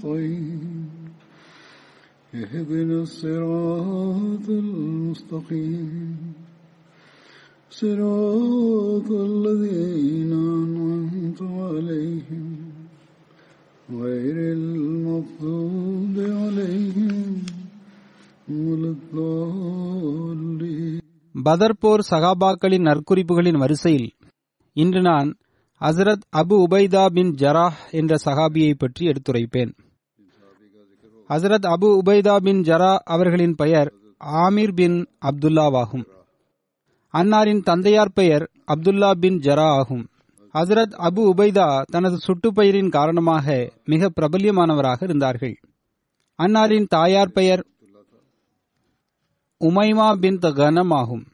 نستعين اهدنا الصراط المستقيم صراط الذين أنعمت عليهم غير المغضوب عليهم ولا الضالين பதர் போர் சகாபாக்களின் நற்குறிப்புகளின் வரிசையில் இன்று நான் ஹசரத் அபு உபைதா பின் ஜராஹ் என்ற சகாபியை பற்றி எடுத்துரைப்பேன் ஹசரத் அபு உபைதா பின் ஜரா அவர்களின் பெயர் ஆமீர் பின் அப்துல்லாவாகும். அன்னாரின் தந்தையார் பெயர் அப்துல்லா பின் ஜரா ஆகும். ஹசரத் அபு உபைதா தனது சுட்டுப்பெயரின் காரணமாக மிக பிரபல்யமானவராக இருந்தார்கள். அன்னாரின் தாயார் பெயர் உமைமா பின் கனம் ஆகும்.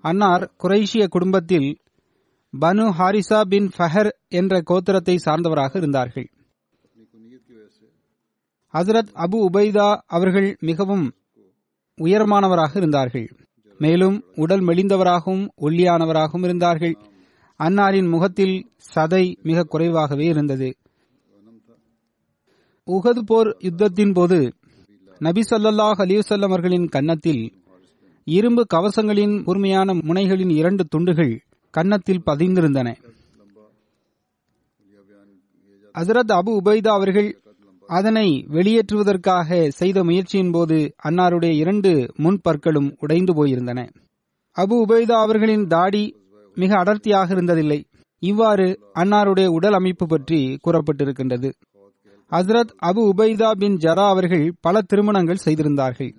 அன்னார் குரேஷிய குடும்பத்தில் பனு ஹாரிசா பின் ஃபஹர் என்ற கோத்திரத்தை சார்ந்தவராக இருந்தார்கள். ஹசரத் அபு உபைதா அவர்கள் மிகவும் உயரமானவராக இருந்தார்கள். மேலும் உடல் மெலிந்தவராகவும் ஒல்லியானவராகவும் இருந்தார்கள். அன்னாரின் முகத்தில் சதை மிக குறைவாகவே இருந்தது. உகது போர் யுத்தத்தின் போது நபி ஸல்லல்லாஹு அவர்களின் கன்னத்தில் இரும்பு கவசங்களின் கூர்மையான முனைகளின் இரண்டு துண்டுகள் கன்னத்தில் பதிந்திருந்தன. ஹசரத் அபு உபைதா அவர்கள் அதனை வெளியேற்றுவதற்காக செய்த முயற்சியின் போது அன்னாருடைய இரண்டு முன்பற்களும் உடைந்து போயிருந்தன. அபு உபைதா அவர்களின் தாடி மிக அடர்த்தியாக இருந்ததில்லை. இவ்வாறு அன்னாருடைய உடல் அமைப்பு பற்றி கூறப்பட்டிருக்கின்றது. ஹசரத் அபு உபைதா பின் ஜரா அவர்கள் பல திருமணங்கள் செய்திருந்தார்கள்.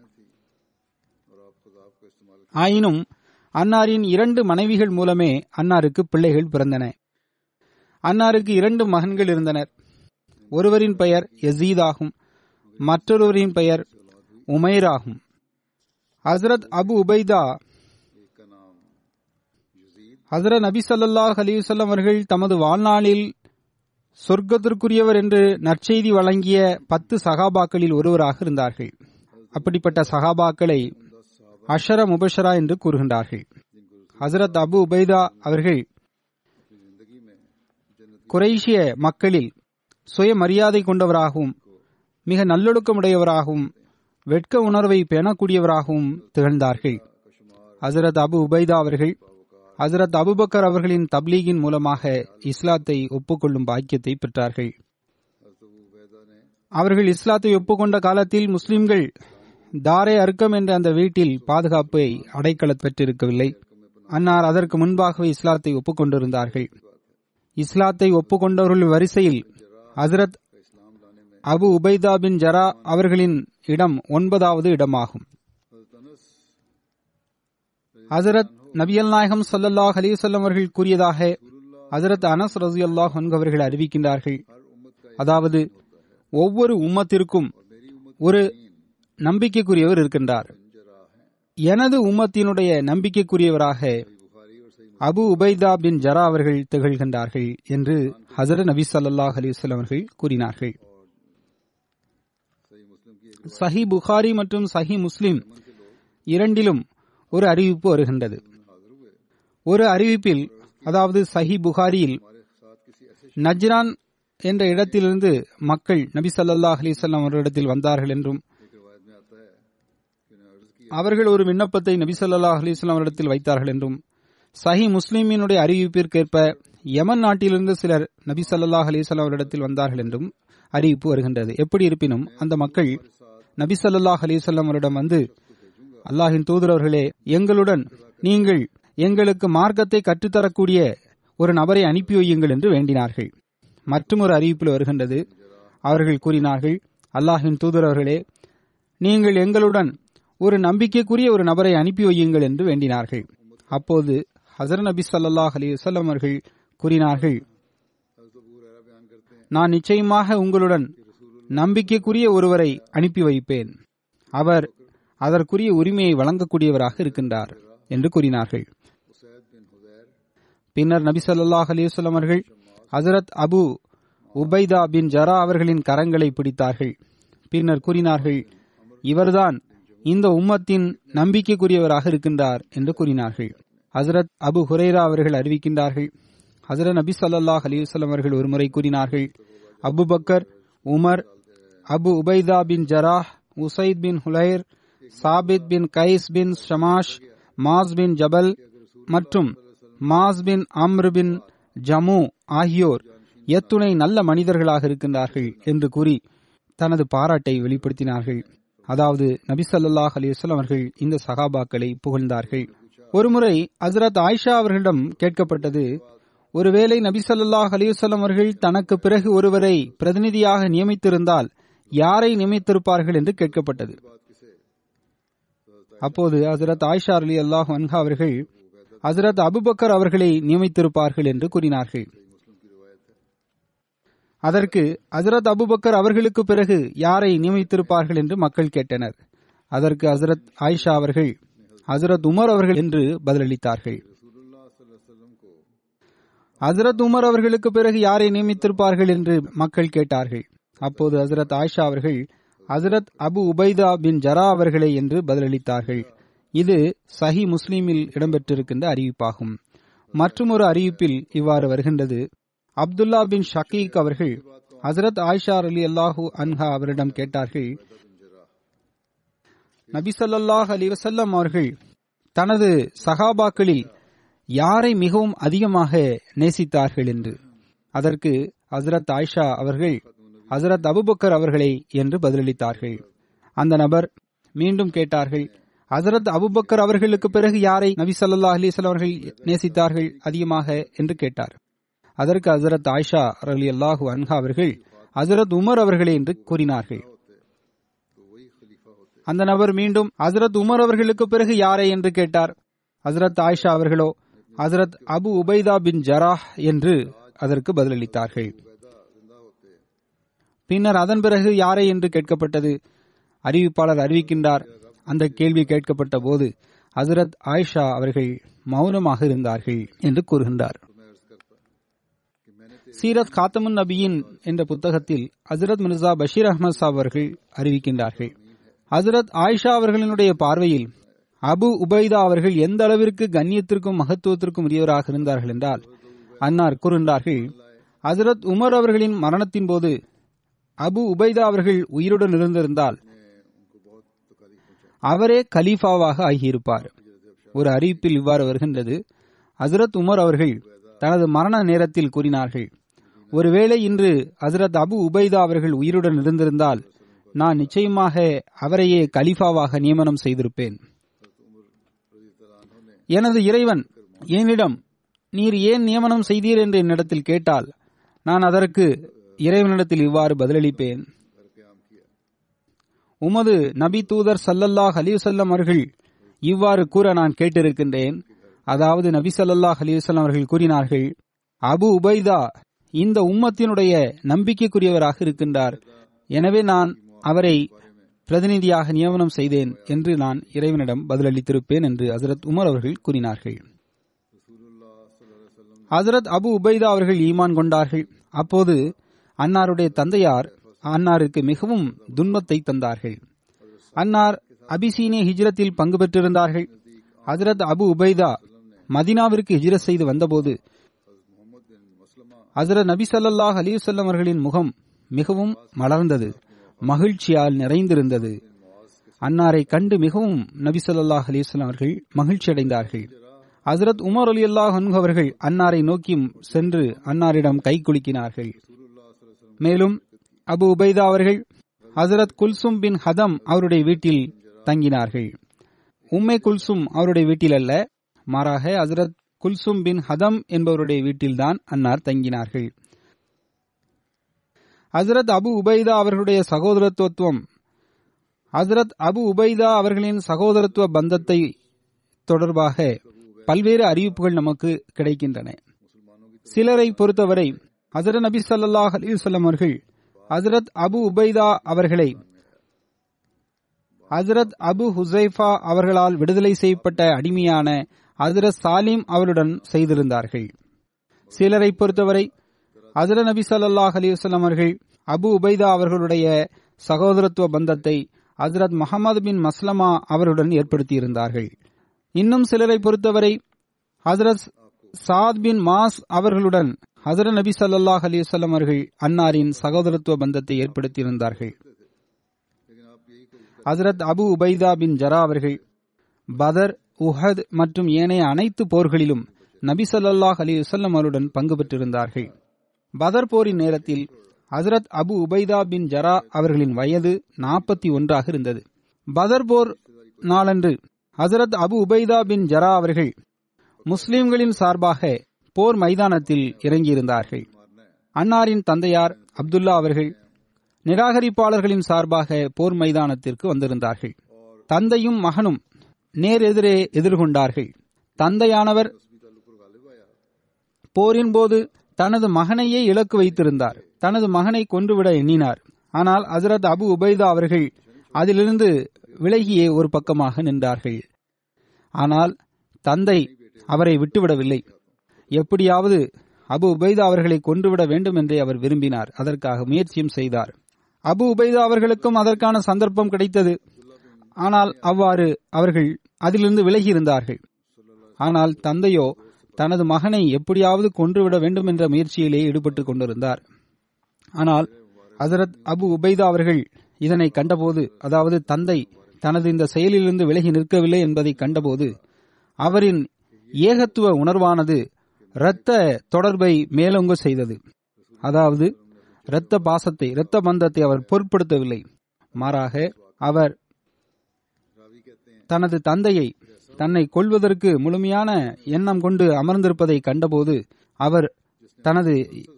ஆயினும் அன்னாரின் இரண்டு மனைவிகள் மூலமே அன்னாருக்கு பிள்ளைகள் பிறந்தன. அன்னாருக்கு இரண்டு மகன்கள் இருந்தனர். ஒருவரின் பெயர் யசீத் மற்றொருவரின் பெயர் உமைர் ஆகும் ஹசரத் அபு உபைதா ஹசரத் நபி சல்லாஹ் அலைஹி அவர்கள் தமது வாழ்நாளில் சொர்க்கத்திற்குரியவர் என்று நற்செய்தி வழங்கிய பத்து சகாபாக்களில் ஒருவராக இருந்தார்கள். அப்படிப்பட்ட சகாபாக்களை அஷர முபஷரா என்று கூறுகின்றார்கள். ஹசரத் அபு உபைதா அவர்கள் குறைஷிய மக்களில் சுயமரியாதை கொண்டவராகவும் மிக நல்லொழுக்கமுடையவராகவும் வெட்க உணர்வை பேணக்கூடியவராகவும் திகழ்ந்தார்கள். ஹசரத் அபு உபைதா அவர்கள் ஹசரத் அபுபக்கர் அவர்களின் தப்லீகின் மூலமாக இஸ்லாத்தை ஒப்புக்கொள்ளும் பாக்கியத்தை பெற்றார்கள். அவர்கள் இஸ்லாத்தை ஒப்புக்கொண்ட காலத்தில் முஸ்லிம்கள் தாரே அர்க்கம் என்ற அந்த வீட்டில் பாதுகாப்பை அடைக்கல பெற்றிருக்கவில்லை. அன்னார் அதற்கு முன்பாகவே இஸ்லாத்தை ஒப்புக்கொண்டிருந்தார்கள். இஸ்லாத்தை ஒப்புக்கொண்டவர்கள் வரிசையில் ஹசரத் அபு உபைதா பின் ஜரா அவர்களின் இடம் ஒன்பதாவது இடமாகும். ஹசரத் நபியல் நாயகம் சல்லல்லாஹ் அலிசல்லம் அவர்கள் கூறியதாக ஹசரத் அனஸ் ரசி அல்லாஹ் அவர்கள் அறிவிக்கின்றார்கள். அதாவது ஒவ்வொரு உம்மத்திற்கும் ஒரு நம்பிக்கைக்குரியவர் இருக்கின்றார். எனது உம்மத்தினுடைய நம்பிக்கைக்குரியவராக அபு உபைதா பின் ஜரா அவர்கள் திகழ்கின்றார்கள் என்று ஹசரத் நபி சல்லாஹ் அலிவசல்லம் அவர்கள் கூறினார்கள். சஹி புகாரி மற்றும் சஹி முஸ்லிம் இரண்டிலும் ஒரு அறிவிப்பு வருகின்றது. ஒரு அறிவிப்பில் அதாவது சஹி புகாரியில் நஜ்ரான் என்ற இடத்திலிருந்து மக்கள் நபி சல்லாஹ் அலிசல்லாம் அவர்களிடத்தில் வந்தார்கள் என்றும் அவர்கள் ஒரு விண்ணப்பத்தை நபி சல்லாஹ் அலிஸ்லாம் அவரிடத்தில் வைத்தார்கள் என்றும் சஹி முஸ்லீமினுடைய அறிவிப்பிற்கேற்ப யமன் நாட்டிலிருந்து சிலர் நபி சல்லாஹ் அலைஹி அவரிடத்தில் வந்தார்கள் என்றும் அறிவிப்பு வருகின்றது. எப்படி இருப்பினும் அந்த மக்கள் நபி சல்லாஹ் அலிசல்லாம் அவரிடம் வந்து அல்லாஹின் தூதரவர்களே எங்களுடன் நீங்கள் எங்களுக்கு மார்க்கத்தை கற்றுத்தரக்கூடிய ஒரு நபரை அனுப்பி வையுங்கள் என்று வேண்டினார்கள். மற்றும் ஒரு அறிவிப்பில் வருகின்றது அவர்கள் கூறினார்கள் அல்லாஹின் தூதரவர்களே நீங்கள் எங்களுடன் ஒரு நம்பிக்கைக்குரிய ஒரு நபரை அனுப்பி வையுங்கள் என்று வேண்டினார்கள். அப்போது ஹசர் நபி சல்லாஹ் அலி வல்லம் அவர்கள் கூறினார்கள் நான் நிச்சயமாக உங்களுடன் நம்பிக்கைக்குரிய ஒருவரை அனுப்பி வைப்பேன். அவர் அதற்குரிய உரிமையை வழங்கக்கூடியவராக இருக்கின்றார் என்று கூறினார்கள். பின்னர் நபி ஸல்லல்லாஹு அலிவசல்லம் அவர்கள் ஹசரத் அபு உபைதா பின் ஜரா அவர்களின் கரங்களை பிடித்தார்கள். பின்னர் கூறினார்கள் இவர்தான் இந்த உம்மத்தின் நம்பிக்கைக்குரியவராக இருக்கின்றார் என்று கூறினார்கள். ஹசரத் அபு ஹுரைரா அவர்கள் அறிவிக்கின்றார்கள். ஹசரத் நபி சல்லாஹ் அலைஹி அவர்கள் ஒருமுறை கூறினார்கள் Abu Bakr Umar Abu Ubaidah bin Jarrah Usaid bin Hudair Thabit bin Qais பின் ஷமாஷ் மாஸ் பின் ஜபல் மற்றும் மாஸ் பின் அம்ரு பின் ஜமு ஆகியோர் எத்துணை நல்ல மனிதர்களாக இருக்கின்றார்கள் என்று கூறி தனது பாராட்டை வெளிப்படுத்தினார்கள். அதாவது நபி ஸல்லல்லாஹு அவர்கள் இந்த சகாபாக்களை புகழ்ந்தார்கள். ஒருமுறை ஹசரத் ஆயிஷா அவர்களிடம் கேட்கப்பட்டது ஒருவேளை நபிசல்லாஹ் அலிவசல்லம் அவர்கள் தனக்கு பிறகு ஒருவரை பிரதிநிதியாக நியமித்திருந்தால் யாரை நியமித்திருப்பார்கள் என்று கேட்கப்பட்டது. அப்போது ஹசரத் ஆயிஷா அலி அல்லாஹ் அன்ஹா அவர்கள் ஹசரத் அபுபக்கர் அவர்களை நியமித்திருப்பார்கள் என்று கூறினார்கள். அதற்கு ஹசரத் அபுபக்கர் அவர்களுக்கு பிறகு யாரை நியமித்திருப்பார்கள் என்று மக்கள் கேட்டனர். அதற்கு ஹசரத் ஆயிஷா அவர்கள் ஹசரத் உமர் அவர்கள் என்று பதிலளித்தார்கள். ஹசரத் உமர் அவர்களுக்கு பிறகு யாரை நியமித்திருப்பார்கள் என்று மக்கள் கேட்டார்கள். அப்போது ஹசரத் ஆயிஷா அவர்கள் ஹசரத் அபு உபைதா பின் ஜரா அவர்களை என்று பதிலளித்தார்கள். இது சஹி முஸ்லீமில் இடம்பெற்றிருக்கின்ற அறிவிப்பாகும். மற்றுமொரு அறிவிப்பில் இவ்வாறு வருகின்றது. அப்துல்லா பின் ஷக்கீக் அவர்கள் ஹசரத் ஆயிஷா அலி அல்லாஹூ அன்ஹா அவரிடம் கேட்டார்கள் நபிசல்லாஹ் ஸல்லல்லாஹு அலைஹி அவர்கள் தனது சகாபாக்களில் யாரை மிகவும் அதிகமாக நேசித்தார்கள் என்று. அதற்கு ஹசரத் ஆயிஷா அவர்கள் ஹசரத் அபுபக்கர் அவர்களை என்று பதிலளித்தார்கள். அந்த நபர் மீண்டும் கேட்டார்கள் ஹசரத் அபுபக்கர் அவர்களுக்கு பிறகு யாரை நபி ஸல்லல்லாஹு அலைஹி அவர்கள் நேசித்தார்கள் அதிகமாக? என்று கேட்டார். அதற்கு ஹசரத் ஆயிஷா அலி அல்லாஹு அன்ஹா அவர்கள் ஹசரத் உமர் அவர்களே என்று கூறினார்கள். அந்த நபர் மீண்டும் ஹசரத் உமர் அவர்களுக்கு பிறகு யாரை என்று கேட்டார். ஹசரத் ஆயிஷா அவர்களோ ஹசரத் அபு உபைதா பின் ஜராஹ் என்று அதற்கு பதிலளித்தார்கள். பின்னர் அதன் பிறகு யாரை என்று கேட்கப்பட்டது. அறிவிப்பாளர் அறிவிக்கின்றார். அந்த கேள்வி கேட்கப்பட்ட போது ஹசரத் ஆயிஷா அவர்கள் மௌனமாக இருந்தார்கள் என்று கூறுகின்றார். சீரத் காத்தமுன் நபியின் என்ற புத்தகத்தில் ஹசரத் மிர்சா பஷீர் அஹமத் சாப் அவர்கள் அறிவிக்கின்றார்கள். ஹசரத் ஆயிஷா அவர்களினுடைய பார்வையில் அபு உபைதா அவர்கள் எந்த அளவிற்கு கண்ணியத்திற்கும் மகத்துவத்திற்கும் உரியவராக இருந்தார்கள் என்றால் அன்னார் கூறுகின்றார்கள் ஹசரத் உமர் அவர்களின் மரணத்தின் போது அபு உபைதா அவர்கள் உயிருடன் இருந்திருந்தால் அவரே கலீஃபாவாக ஆகியிருப்பார். ஒரு அறிவிப்பில் இவ்வாறு வருகின்றது ஹசரத் உமர் அவர்கள் தனது மரண நேரத்தில் கூறினார்கள் ஒருவேளை இன்று ஹசரத் அபு உபைதா அவர்கள் உயிருடன் இருந்திருந்தால் நான் நிச்சயமாக அவரையே கலிஃபாவாக நியமனம் செய்திருப்பேன். எனது இறைவன் என்னிடம் நீர் ஏன் நியமனம் செய்தீர் என்று என்னிடத்தில் கேட்டால் நான் அதற்கு இறைவனிடத்தில் இவ்வாறு பதிலளிப்பேன். உமது நபி தூதர் சல்லல்லாஹ் அலிவசல்லம் அவர்கள் இவ்வாறு கூற நான் கேட்டிருக்கின்றேன். அதாவது நபி சல்லல்லாஹ் அலிவசல்லம் அவர்கள் கூறினார்கள் அபு உபைதா இந்த உம்மத்தினுடைய நம்பிக்கைக்குரியவராக இருக்கின்றார். எனவே நான் அவரை பிரதிநிதியாக நியமனம் செய்தேன் என்று நான் இறைவனிடம் பதிலளித்திருப்பேன் என்று ஹசரத் உமர் அவர்கள் கூறினார்கள். ஹசரத் அபு உபைதா அவர்கள் ஈமான் கொண்டார்கள். அப்போது அன்னாருடைய தந்தையார் அன்னாருக்கு மிகவும் துன்பத்தை தந்தார்கள். அன்னார் அபிசீனிய ஹிஜ்ரத்தில் பங்கு பெற்றிருந்தார்கள். ஹசரத் அபு உபைதா மதினாவிற்கு ஹிஜ்ரத் செய்து வந்தபோது ஹசரத் நபி சல்லாஹ் அலிவசல்லம் அவர்களின் முகம் மிகவும் மலர்ந்தது. மகிழ்ச்சியால் நிறைந்திருந்தது. அன்னாரை கண்டு மிகவும் நபி சொல்லாஹ் அலிஸ்லாம் அவர்கள் மகிழ்ச்சி அடைந்தார்கள். ஹசரத் உமர் அலி அல்லாஹ் அவர்கள் அன்னாரை நோக்கி சென்று அன்னாரிடம் கை குலுக்கினார்கள். மேலும் அபு உபைதா அவர்கள் ஹசரத் குல்சும் பின் ஹதம் அவருடைய வீட்டில் தங்கினார்கள். உம்மை குல்சும் அவருடைய வீட்டில் அல்ல மாறாக ஹசரத் குல்சும் பின் ஹதம் என்பவருடைய வீட்டில்தான் அன்னார் தங்கினார்கள். ஹசரத் அபு உபைதா அவர்களுடைய சகோதரத்துவத்துவம் ஹசரத் அபு உபைதா அவர்களின் சகோதரத்துவ பந்தத்தை தொடர்பாக பல்வேறு அறிவிப்புகள் நமக்கு கிடைக்கின்றன. சிலரை பொறுத்தவரை ஹசரத் நபி சல்லாஹ் அலிசல்லாம் அவர்கள் ஹசரத் அபு உபைதா அவர்களை ஹசரத் அபு ஹுசைஃபா அவர்களால் விடுதலை செய்யப்பட்ட அடிமையான ஹசரத் சாலிம் அவருடன் செய்திருந்தார்கள். சிலரை பொறுத்தவரை அசர நபி சல்லாஹ் அலிவசல்லாம் அவர்கள் அபு உபைதா அவர்களுடைய சகோதரத்துவ பந்தத்தை ஹசரத் முகமது பின் மஸ்லமா அவருடன் ஏற்படுத்தியிருந்தார்கள். இன்னும் சிலரை பொறுத்தவரை ஹசரத் சாத் பின் மாஸ் அவர்களுடன் ஹசர நபி சல்லாஹ் அலைஹி அவர்கள் அன்னாரின் சகோதரத்துவ பந்தத்தை ஏற்படுத்தியிருந்தார்கள். ஹசரத் அபு உபைதா பின் ஜரா அவர்கள் பதர் உஹத் மற்றும் ஏனைய அனைத்து போர்களிலும் நபி சல்லாஹ் அலி வல்லம் அவருடன் பங்கு பெற்றிருந்தார்கள். பதர் போரின் நேரத்தில் ஹசரத் அபு உபைதா பின் ஜரா அவர்களின் வயது நாற்பத்தி ஒன்றாக இருந்தது. பதர் போர் நாளன்று ஹசரத் அபு உபைதா பின் ஜரா அவர்கள் முஸ்லிம்களின் சார்பாக போர் மைதானத்தில் இறங்கியிருந்தார்கள். அன்னாரின் தந்தையார் அப்துல்லா அவர்கள் நிராகரிப்பாளர்களின் சார்பாக போர் மைதானத்திற்கு வந்திருந்தார்கள். தந்தையும் மகனும் நேர் எதிரே எதிர்கொண்டார்கள். தந்தையானவர் போரின் போது தனது மகனையே இலக்கு வைத்திருந்தார். தனது மகனை கொன்றுவிட எண்ணினார். ஆனால் ஹசரத் அபு உபைதா அவர்கள் அதிலிருந்து விலகியே ஒரு பக்கமாக நின்றார்கள். ஆனால் தந்தை அவரை விட்டுவிடவில்லை. எப்படியாவது அபு உபைதா அவர்களை கொன்றுவிட வேண்டும் என்றே அவர் விரும்பினார். அதற்காக முயற்சியும் செய்தார். அபு உபைதா அவர்களுக்கும் அதற்கான சந்தர்ப்பம் கிடைத்தது. ஆனால் அவ்வாறு அவர்கள் அதிலிருந்து விலகி இருந்தார்கள். ஆனால் தந்தையோ தனது மகனை எப்படியாவது கொன்றுவிட வேண்டும் என்ற முயற்சியிலே ஈடுபட்டுக் கொண்டிருந்தார். ஆனால் ஹசரத் அபு உபைதா அவர்கள் இதனை கண்டபோது அதாவது தந்தை தனது இந்த செயலிலிருந்து விலகி நிற்கவில்லை என்பதை கண்டபோது அவரின் ஏகத்துவ உணர்வானது இரத்த தொடர்பை மேலோங்க செய்தது. அதாவது இரத்த பாசத்தை இரத்த பந்தத்தை அவர் பொருட்படுத்தவில்லை. மாறாக அவர் தனது தந்தையை தன்னை கொள்வதற்கு முழுமையான எண்ணம் கொண்டு அமர்ந்திருப்பதை கண்டபோது அவர் தனது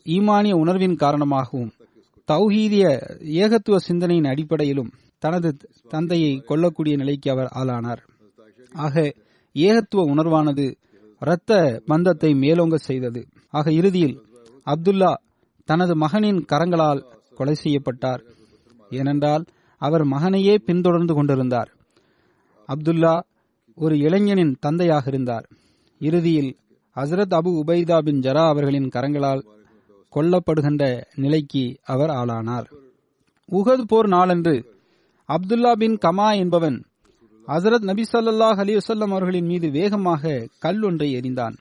ஈமானிய உணர்வின் காரணமாகவும் தௌஹீதிய ஏகத்துவ சிந்தனையின் அடிப்படையிலும் தனது தந்தையை கொல்லக்கூடிய நிலைக்கு அவர் ஆளானார். ஆக ஏகத்துவ உணர்வானது இரத்த பந்தத்தை மேலோங்க செய்தது. ஆக இறுதியில் அப்துல்லா தனது மகனின் கரங்களால் கொலை செய்யப்பட்டார். ஏனென்றால் அவர் மகனையே பின்தொடர்ந்து கொண்டிருந்தார். அப்துல்லா ஒரு இளைஞனின் தந்தையாக இருந்தார். இறுதியில் ஹசரத் அபு உபைதா பின் ஜரா அவர்களின் கரங்களால் கொல்லப்படுகின்ற நிலைக்கு அவர் ஆளானார். உகத் போர் நாளன்று அப்துல்லா பின் கமா என்பவன் ஹசரத் நபி சல்லாஹ் அலைஹி வஸல்லம் அவர்களின் மீது வேகமாக கல் ஒன்றை எறிந்தான்.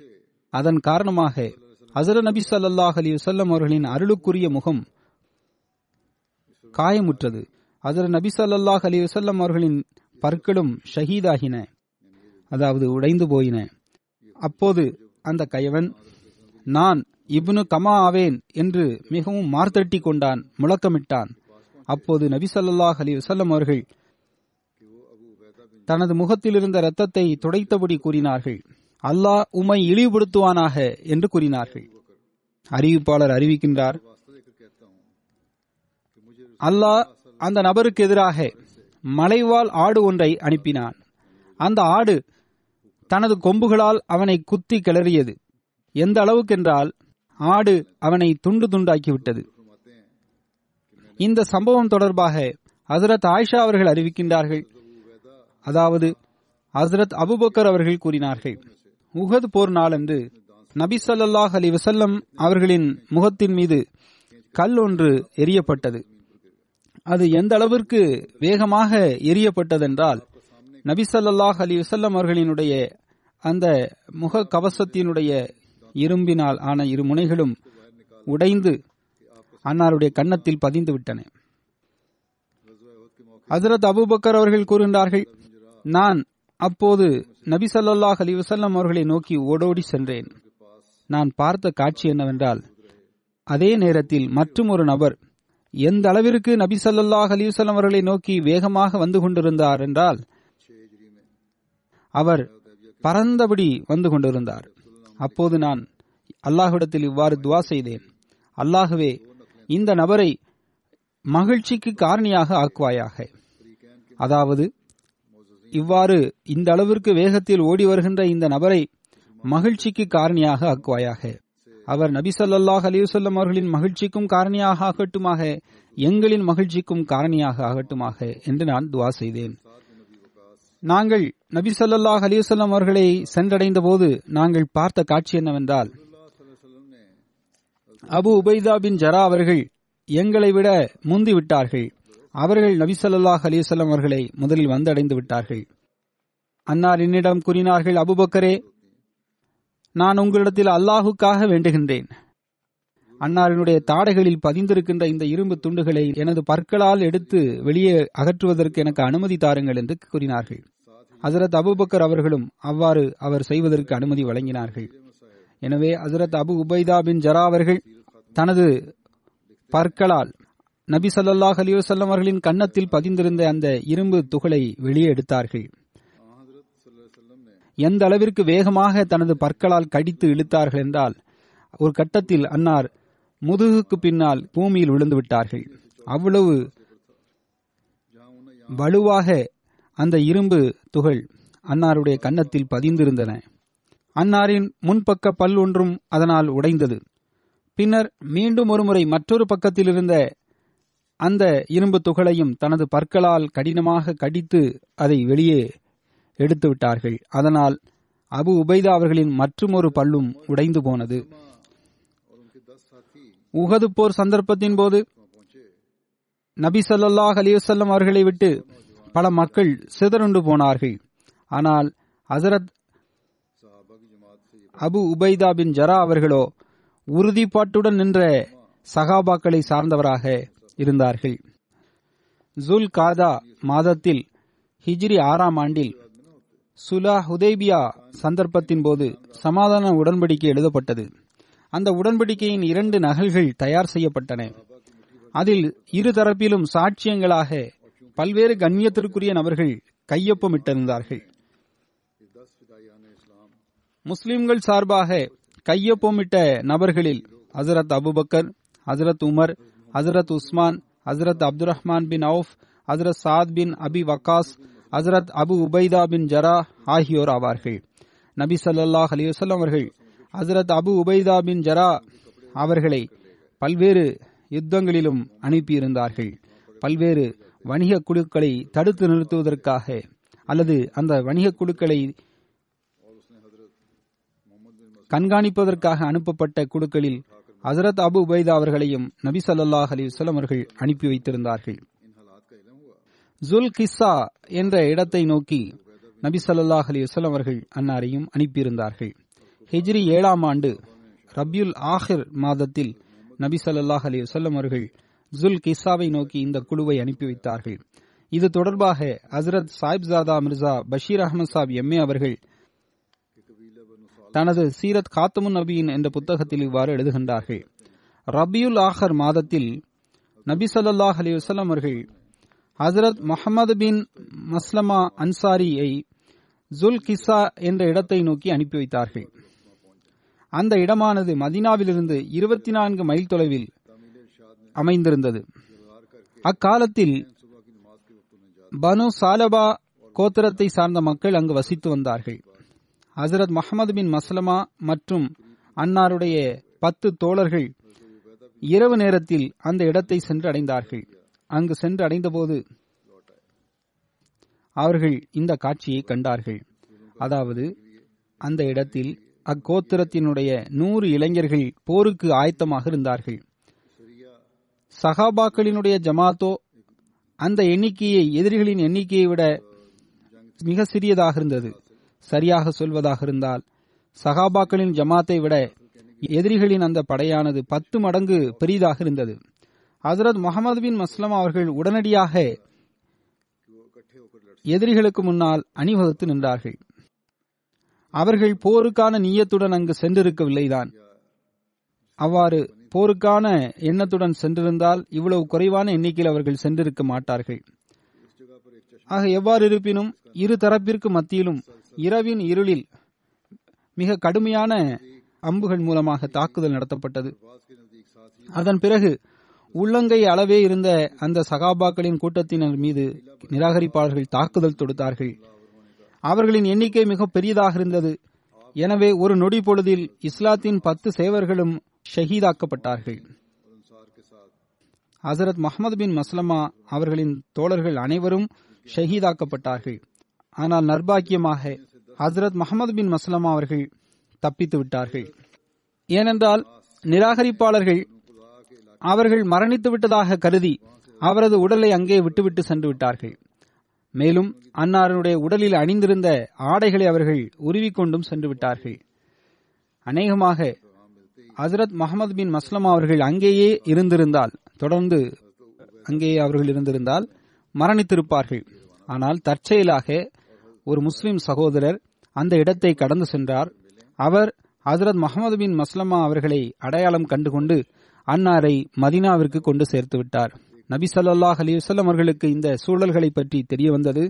அதன் காரணமாக ஹசரத் நபி சல்லாஹ் அலைஹி அவர்களின் அருளுக்குரிய முகம் காயமுற்றது. ஹசரத் நபி சல்லாஹ் அலைஹி அவர்களின் பற்களும் ஷஹீதாகின. அதாவது உடைந்து போயின. அப்போது அந்த கயவன் நான் இப்னு கமா ஆவேன் என்று மிகவும் மார்த்தட்டி கொண்டான் முழக்கமிட்டான். அப்போது நபி ஸல்லல்லாஹு அலைஹி அவர்கள் தனது முகத்தில் இருந்த இரத்தத்தை துடைத்தபடி கூறினார்கள் அல்லாஹ் உமை இழிவுபடுத்துவானாக என்று கூறினார்கள். அறிவிப்பாளர் அறிவிக்கின்றார் அல்லாஹ் அந்த நபருக்கு எதிராக மலைவால் ஆடு ஒன்றை அனுப்பினான். அந்த ஆடு தனது கொம்புகளால் அவனை குத்தி கிளறியது. எந்த அளவுக்கென்றால் ஆடு அவனை துண்டு துண்டாக்கிவிட்டது. இந்த சம்பவம் தொடர்பாக ஹசரத் ஆயிஷா அவர்கள் அறிவிக்கின்றார்கள். அதாவது ஹசரத் அபுபக்கர் அவர்கள் கூறினார்கள் உகது போர் நாளன்று நபி சல்லாஹ் அலி வசல்லம் அவர்களின் முகத்தின் மீது கல் ஒன்று எரியப்பட்டது அது எந்த அளவிற்கு வேகமாக எரியப்பட்டதென்றால் நபிசல்லாஹ் அலி வசல்லம் அவர்களினுடைய அந்த முக கவசத்தினுடைய இரும்பினால் ஆன இரு முனைகளும் உடைந்து அன்னாருடைய கன்னத்தில் பதிந்து விட்டன. ஹசரத் அபூபக்கர் அவர்கள் கூறுகின்றார்கள் நான் அப்போது நபி ஸல்லல்லாஹு அலைஹி அவர்களை நோக்கி ஓடோடி சென்றேன். நான் பார்த்த காட்சி என்னவென்றால் அதே நேரத்தில் மற்றும் ஒரு நபர் எந்த அளவிற்கு நபி ஸல்லல்லாஹு அலைஹி அவர்களை நோக்கி வேகமாக வந்து கொண்டிருந்தார் என்றால் அவர் பறந்தபடி வந்து கொண்டிருந்தார். அப்போது நான் அல்லாஹுடத்தில் இவ்வாறு துவா செய்தேன். அல்லாஹுவே இந்த நபரை மகிழ்ச்சிக்கு காரணியாக ஆக்குவாயாக. அதாவது இவ்வாறு இந்த அளவிற்கு வேகத்தில் ஓடி வருகின்ற இந்த நபரை மகிழ்ச்சிக்கு காரணியாக ஆக்குவாயாக. அவர் நபி ஸல்லல்லாஹு அலைஹி அவர்களின் மகிழ்ச்சிக்கும் காரணியாக ஆகட்டுமாக எங்களின் மகிழ்ச்சிக்கும் காரணியாக ஆகட்டுமாக என்று நான் துவா செய்தேன். நாங்கள் நபி ஸல்லல்லாஹு அலைஹி அவர்களை சென்றடைந்த போது நாங்கள் பார்த்த காட்சி என்னவென்றால் அபு உபைதா பின் ஜரா அவர்கள் எங்களை விட முந்தி விட்டார்கள். அவர்கள் நபி ஸல்லல்லாஹு அலைஹி அவர்களை முதலில் வந்தடைந்து விட்டார்கள். அன்னார் என்னிடம் கூறினார்கள் அபுபக்கரே நான் உங்களிடத்தில் அல்லாஹுக்காக வேண்டுகின்றேன். அன்னாரினுடைய தாடைகளில் பதிந்திருக்கின்ற இந்த இரும்பு துண்டுகளை எனது பற்களால் எடுத்து வெளியே அகற்றுவதற்கு எனக்கு அனுமதி தாருங்கள் என்று கூறினார்கள். ஹசரத் அபுபக்கர் அவர்களும் அவ்வாறு அவர் செய்வதற்கு அனுமதி வழங்கினார்கள். எனவே ஹசரத் அபு உபைதா பின் ஜரா அவர்கள் தனது பற்களால் நபி சல்லாஹ் அலிவசல்லம் அவர்களின் கன்னத்தில் பதிந்திருந்த அந்த இரும்பு துகளை வெளியே எடுத்தார்கள். எந்த அளவிற்கு வேகமாக தனது பற்களால் கடித்து இழுத்தார்கள் என்றால் ஒரு கட்டத்தில் அன்னார் முதுகுக்கு பின்னால் பூமியில் விழுந்து விட்டார்கள். அவ்வளவு வலுவாக அந்த இரும்பு துகள் அன்னாருடைய கன்னத்தில் பதிந்திருந்தன. அன்னாரின் முன்பக்க பல் ஒன்றும் அதனால் உடைந்தது. பின்னர் மீண்டும் ஒருமுறை மற்றொரு பக்கத்தில் இருந்த அந்த இரும்பு துகளையும் தனது பற்களால் கடினமாக கடித்து அதை வெளியே எடுத்து விட்டார்கள் அதனால் அபு உபைதா அவர்களின் மற்றுமொரு பல்லும் உடைந்து போனது. உகது போர் சந்தர்ப்பத்தின் போது நபி சல்லாஹ் அலிவசல்லம் அவர்களை விட்டு பல மக்கள் சிதறுண்டு போனார்கள். ஆனால் ஹசரத் அபு உபைதா பின் ஜரா அவர்களோ உறுதிப்பாட்டுடன் நின்ற சகாபாக்களை சார்ந்தவராக இருந்தார்கள். ஜுல் காதா மாதத்தில் ஹிஜ்ரி ஆறாம் ஆண்டில் சுலா ஹுதேபியா சந்தர்ப்பத்தின் போது சமாதான உடன்படிக்கை எழுதப்பட்டது. அந்த உடன்படிக்கையின் இரண்டு நகல்கள் தயார் செய்யப்பட்டன. அதில் இரு தரப்பிலும் சாட்சியங்களாக பல்வேறு கண்ணியத்திற்குரிய நபர்கள் கையொப்பமிட்டிருந்தார்கள். முஸ்லிம்கள் சார்பாக கையொப்பமிட்ட நபர்களில் ஹசரத் அபுபக்கர் ஹசரத் உமர் ஹசரத் உஸ்மான் ஹசரத் அப்துல் ரஹ்மான் பின் அவுஃப் ஹசரத் சாத் பின் அபி வக்காஸ் ஹசரத் அபு உபைதா பின் ஜரா ஆகியோர் ஆவார்கள். நபி சல்லாஹ் அலைஹி அவர்கள் ஹசரத் அபு உபைதா பின் ஜரா அவர்களை பல்வேறு யுத்தங்களிலும் அனுப்பியிருந்தார்கள். பல்வேறு வணிக குழுக்களை தடுத்து நிறுத்துவதற்காக அல்லது அந்த வணிக குழுக்களை கண்காணிப்பதற்காக அனுப்பப்பட்ட குழுக்களில் ஹசரத் அபு உபைதா அவர்களையும் நபி சல்லாஹ் அலைஹி அவர்கள் அனுப்பி வைத்திருந்தார்கள். ஜுல் கிஸ்ஸா என்ற இடத்தை நோக்கி நபி சல்லாஹ் அலைஹி அவர்கள் அன்னாரையும் அனுப்பியிருந்தார்கள். ஹிஜ்ரி ஏழாம் ஆண்டு ரபியுல் ஆஹிர் மாதத்தில் நபி சல்லாஹ் அலி வல்லம் அவர்கள் ஜுல் கிஸ்ஸாவை நோக்கி இந்த குழுவை அனுப்பி வைத்தார்கள். இது தொடர்பாக ஹசரத் சாஹிப்ஜாதா மிர்சா பஷீர் அஹமது சாப் எம்ஏ அவர்கள் தனது சீரத் காத்தமுன் நபியின் என்ற புத்தகத்தில் இவ்வாறு எழுதுகின்றார்கள். ரபியுல் ஆஹர் மாதத்தில் நபி ஸல்லல்லாஹு அலி வசலம் அவர்கள் ஹசரத் முகமது பின் மஸ்லமா அன்சாரியை ஜுல் கிஸா என்ற இடத்தை நோக்கி அனுப்பி வைத்தார்கள். அந்த இடமானது மதினாவிலிருந்து இருபத்தி நான்கு மைல் தொலைவில் அமைந்திருந்தது. அக்காலத்தில் பனு சாலபா கோத்திரத்தை சார்ந்த மக்கள் அங்கு வசித்து வந்தார்கள். ஹசரத் முகமது பின் மஸ்லமா மற்றும் அன்னாருடைய பத்து தோழர்கள் இரவு நேரத்தில் அந்த இடத்தை சென்று அடைந்தார்கள். அங்கு சென்று அடைந்தபோது அவர்கள் இந்த காட்சியை கண்டார்கள். அதாவது அந்த இடத்தில் அக்கோத்திரத்தினுடைய நூறு இளைஞர்கள் போருக்கு ஆயத்தமாக இருந்தார்கள். சகாபாக்களினுடைய ஜமாத்தோ அந்த எண்ணிக்கையை எதிரிகளின் எண்ணிக்கையை விட மிக சிறியதாக இருந்தது. சரியாக சொல்வதாக இருந்தால் சகாபாக்களின் ஜமாத்தை விட எதிரிகளின் அந்த படையானது பத்து மடங்கு பெரிதாக இருந்தது. ஹசரத் முகமது பின் மஸ்லம் அவர்கள் உடனடியாக எதிரிகளுக்கு முன்னால் அணிவகுத்து நின்றார்கள். அவர்கள் போருக்கான நீயத்துடன் அங்கு சென்றிருக்கவில்லைதான். அவ்வாறு போருக்கான எண்ணத்துடன் சென்றிருந்தால் இவ்வளவு குறைவான எண்ணிக்கையில் அவர்கள் சென்றிருக்க மாட்டார்கள். ஆக எவ்வாறு இருப்பினும் இரு தரப்பிற்கு மத்தியிலும் இரவின் இருளில் மிக கடுமையான அம்புகள் மூலமாக தாக்குதல் நடத்தப்பட்டது. அதன் பிறகு உள்ளங்கை அளவே இருந்த அந்த சகாபாக்களின் கூட்டத்தினர் மீது நிராகரிப்பாளர்கள் தாக்குதல் தொடுத்தார்கள். அவர்களின் எண்ணிக்கை மிக பெரியதாக இருந்தது. எனவே ஒரு நொடி பொழுதில் இஸ்லாத்தின் பத்து சேவர்களும் ஷஹீதாக்கப்பட்டார்கள். ஹசரத் முகமது பின் மஸ்லமா அவர்களின் தோழர்கள் அனைவரும் ஷஹீதாக்கப்பட்டார்கள். ஆனால் நர்பாக்கியமாக ஹசரத் முகமது பின் மஸ்லமா அவர்கள் தப்பித்து விட்டார்கள். ஏனென்றால் நிராகரிப்பாளர்கள் அவர்கள் மரணித்து விட்டதாக கருதி அவரது உடலை அங்கே விட்டுவிட்டு சென்று விட்டார்கள். மேலும் அன்னாருடைய உடலில் அணிந்திருந்த ஆடைகளை அவர்கள் உருவிக்கொண்டும் சென்று விட்டார்கள். அநேகமாக ஹசரத் முகமது பின் மஸ்லமா அவர்கள் அங்கேயே இருந்திருந்தால் தொடர்ந்து அங்கேயே அவர்கள் இருந்திருந்தால் மரணித்திருப்பார்கள். ஆனால் தற்செயலாக ஒரு முஸ்லிம் சகோதரர் அந்த இடத்தை கடந்து சென்றார். அவர் ஹசரத் முகமது பின் மஸ்லமா அவர்களை அடையாளம் கண்டுகொண்டு அன்னாரை மதினாவிற்கு கொண்டு சேர்த்து விட்டார். நபி சல்லாஹ் அலிவசல்லம் அவர்களுக்கு இந்த சூழல்களை பற்றி தெரிய வந்தது.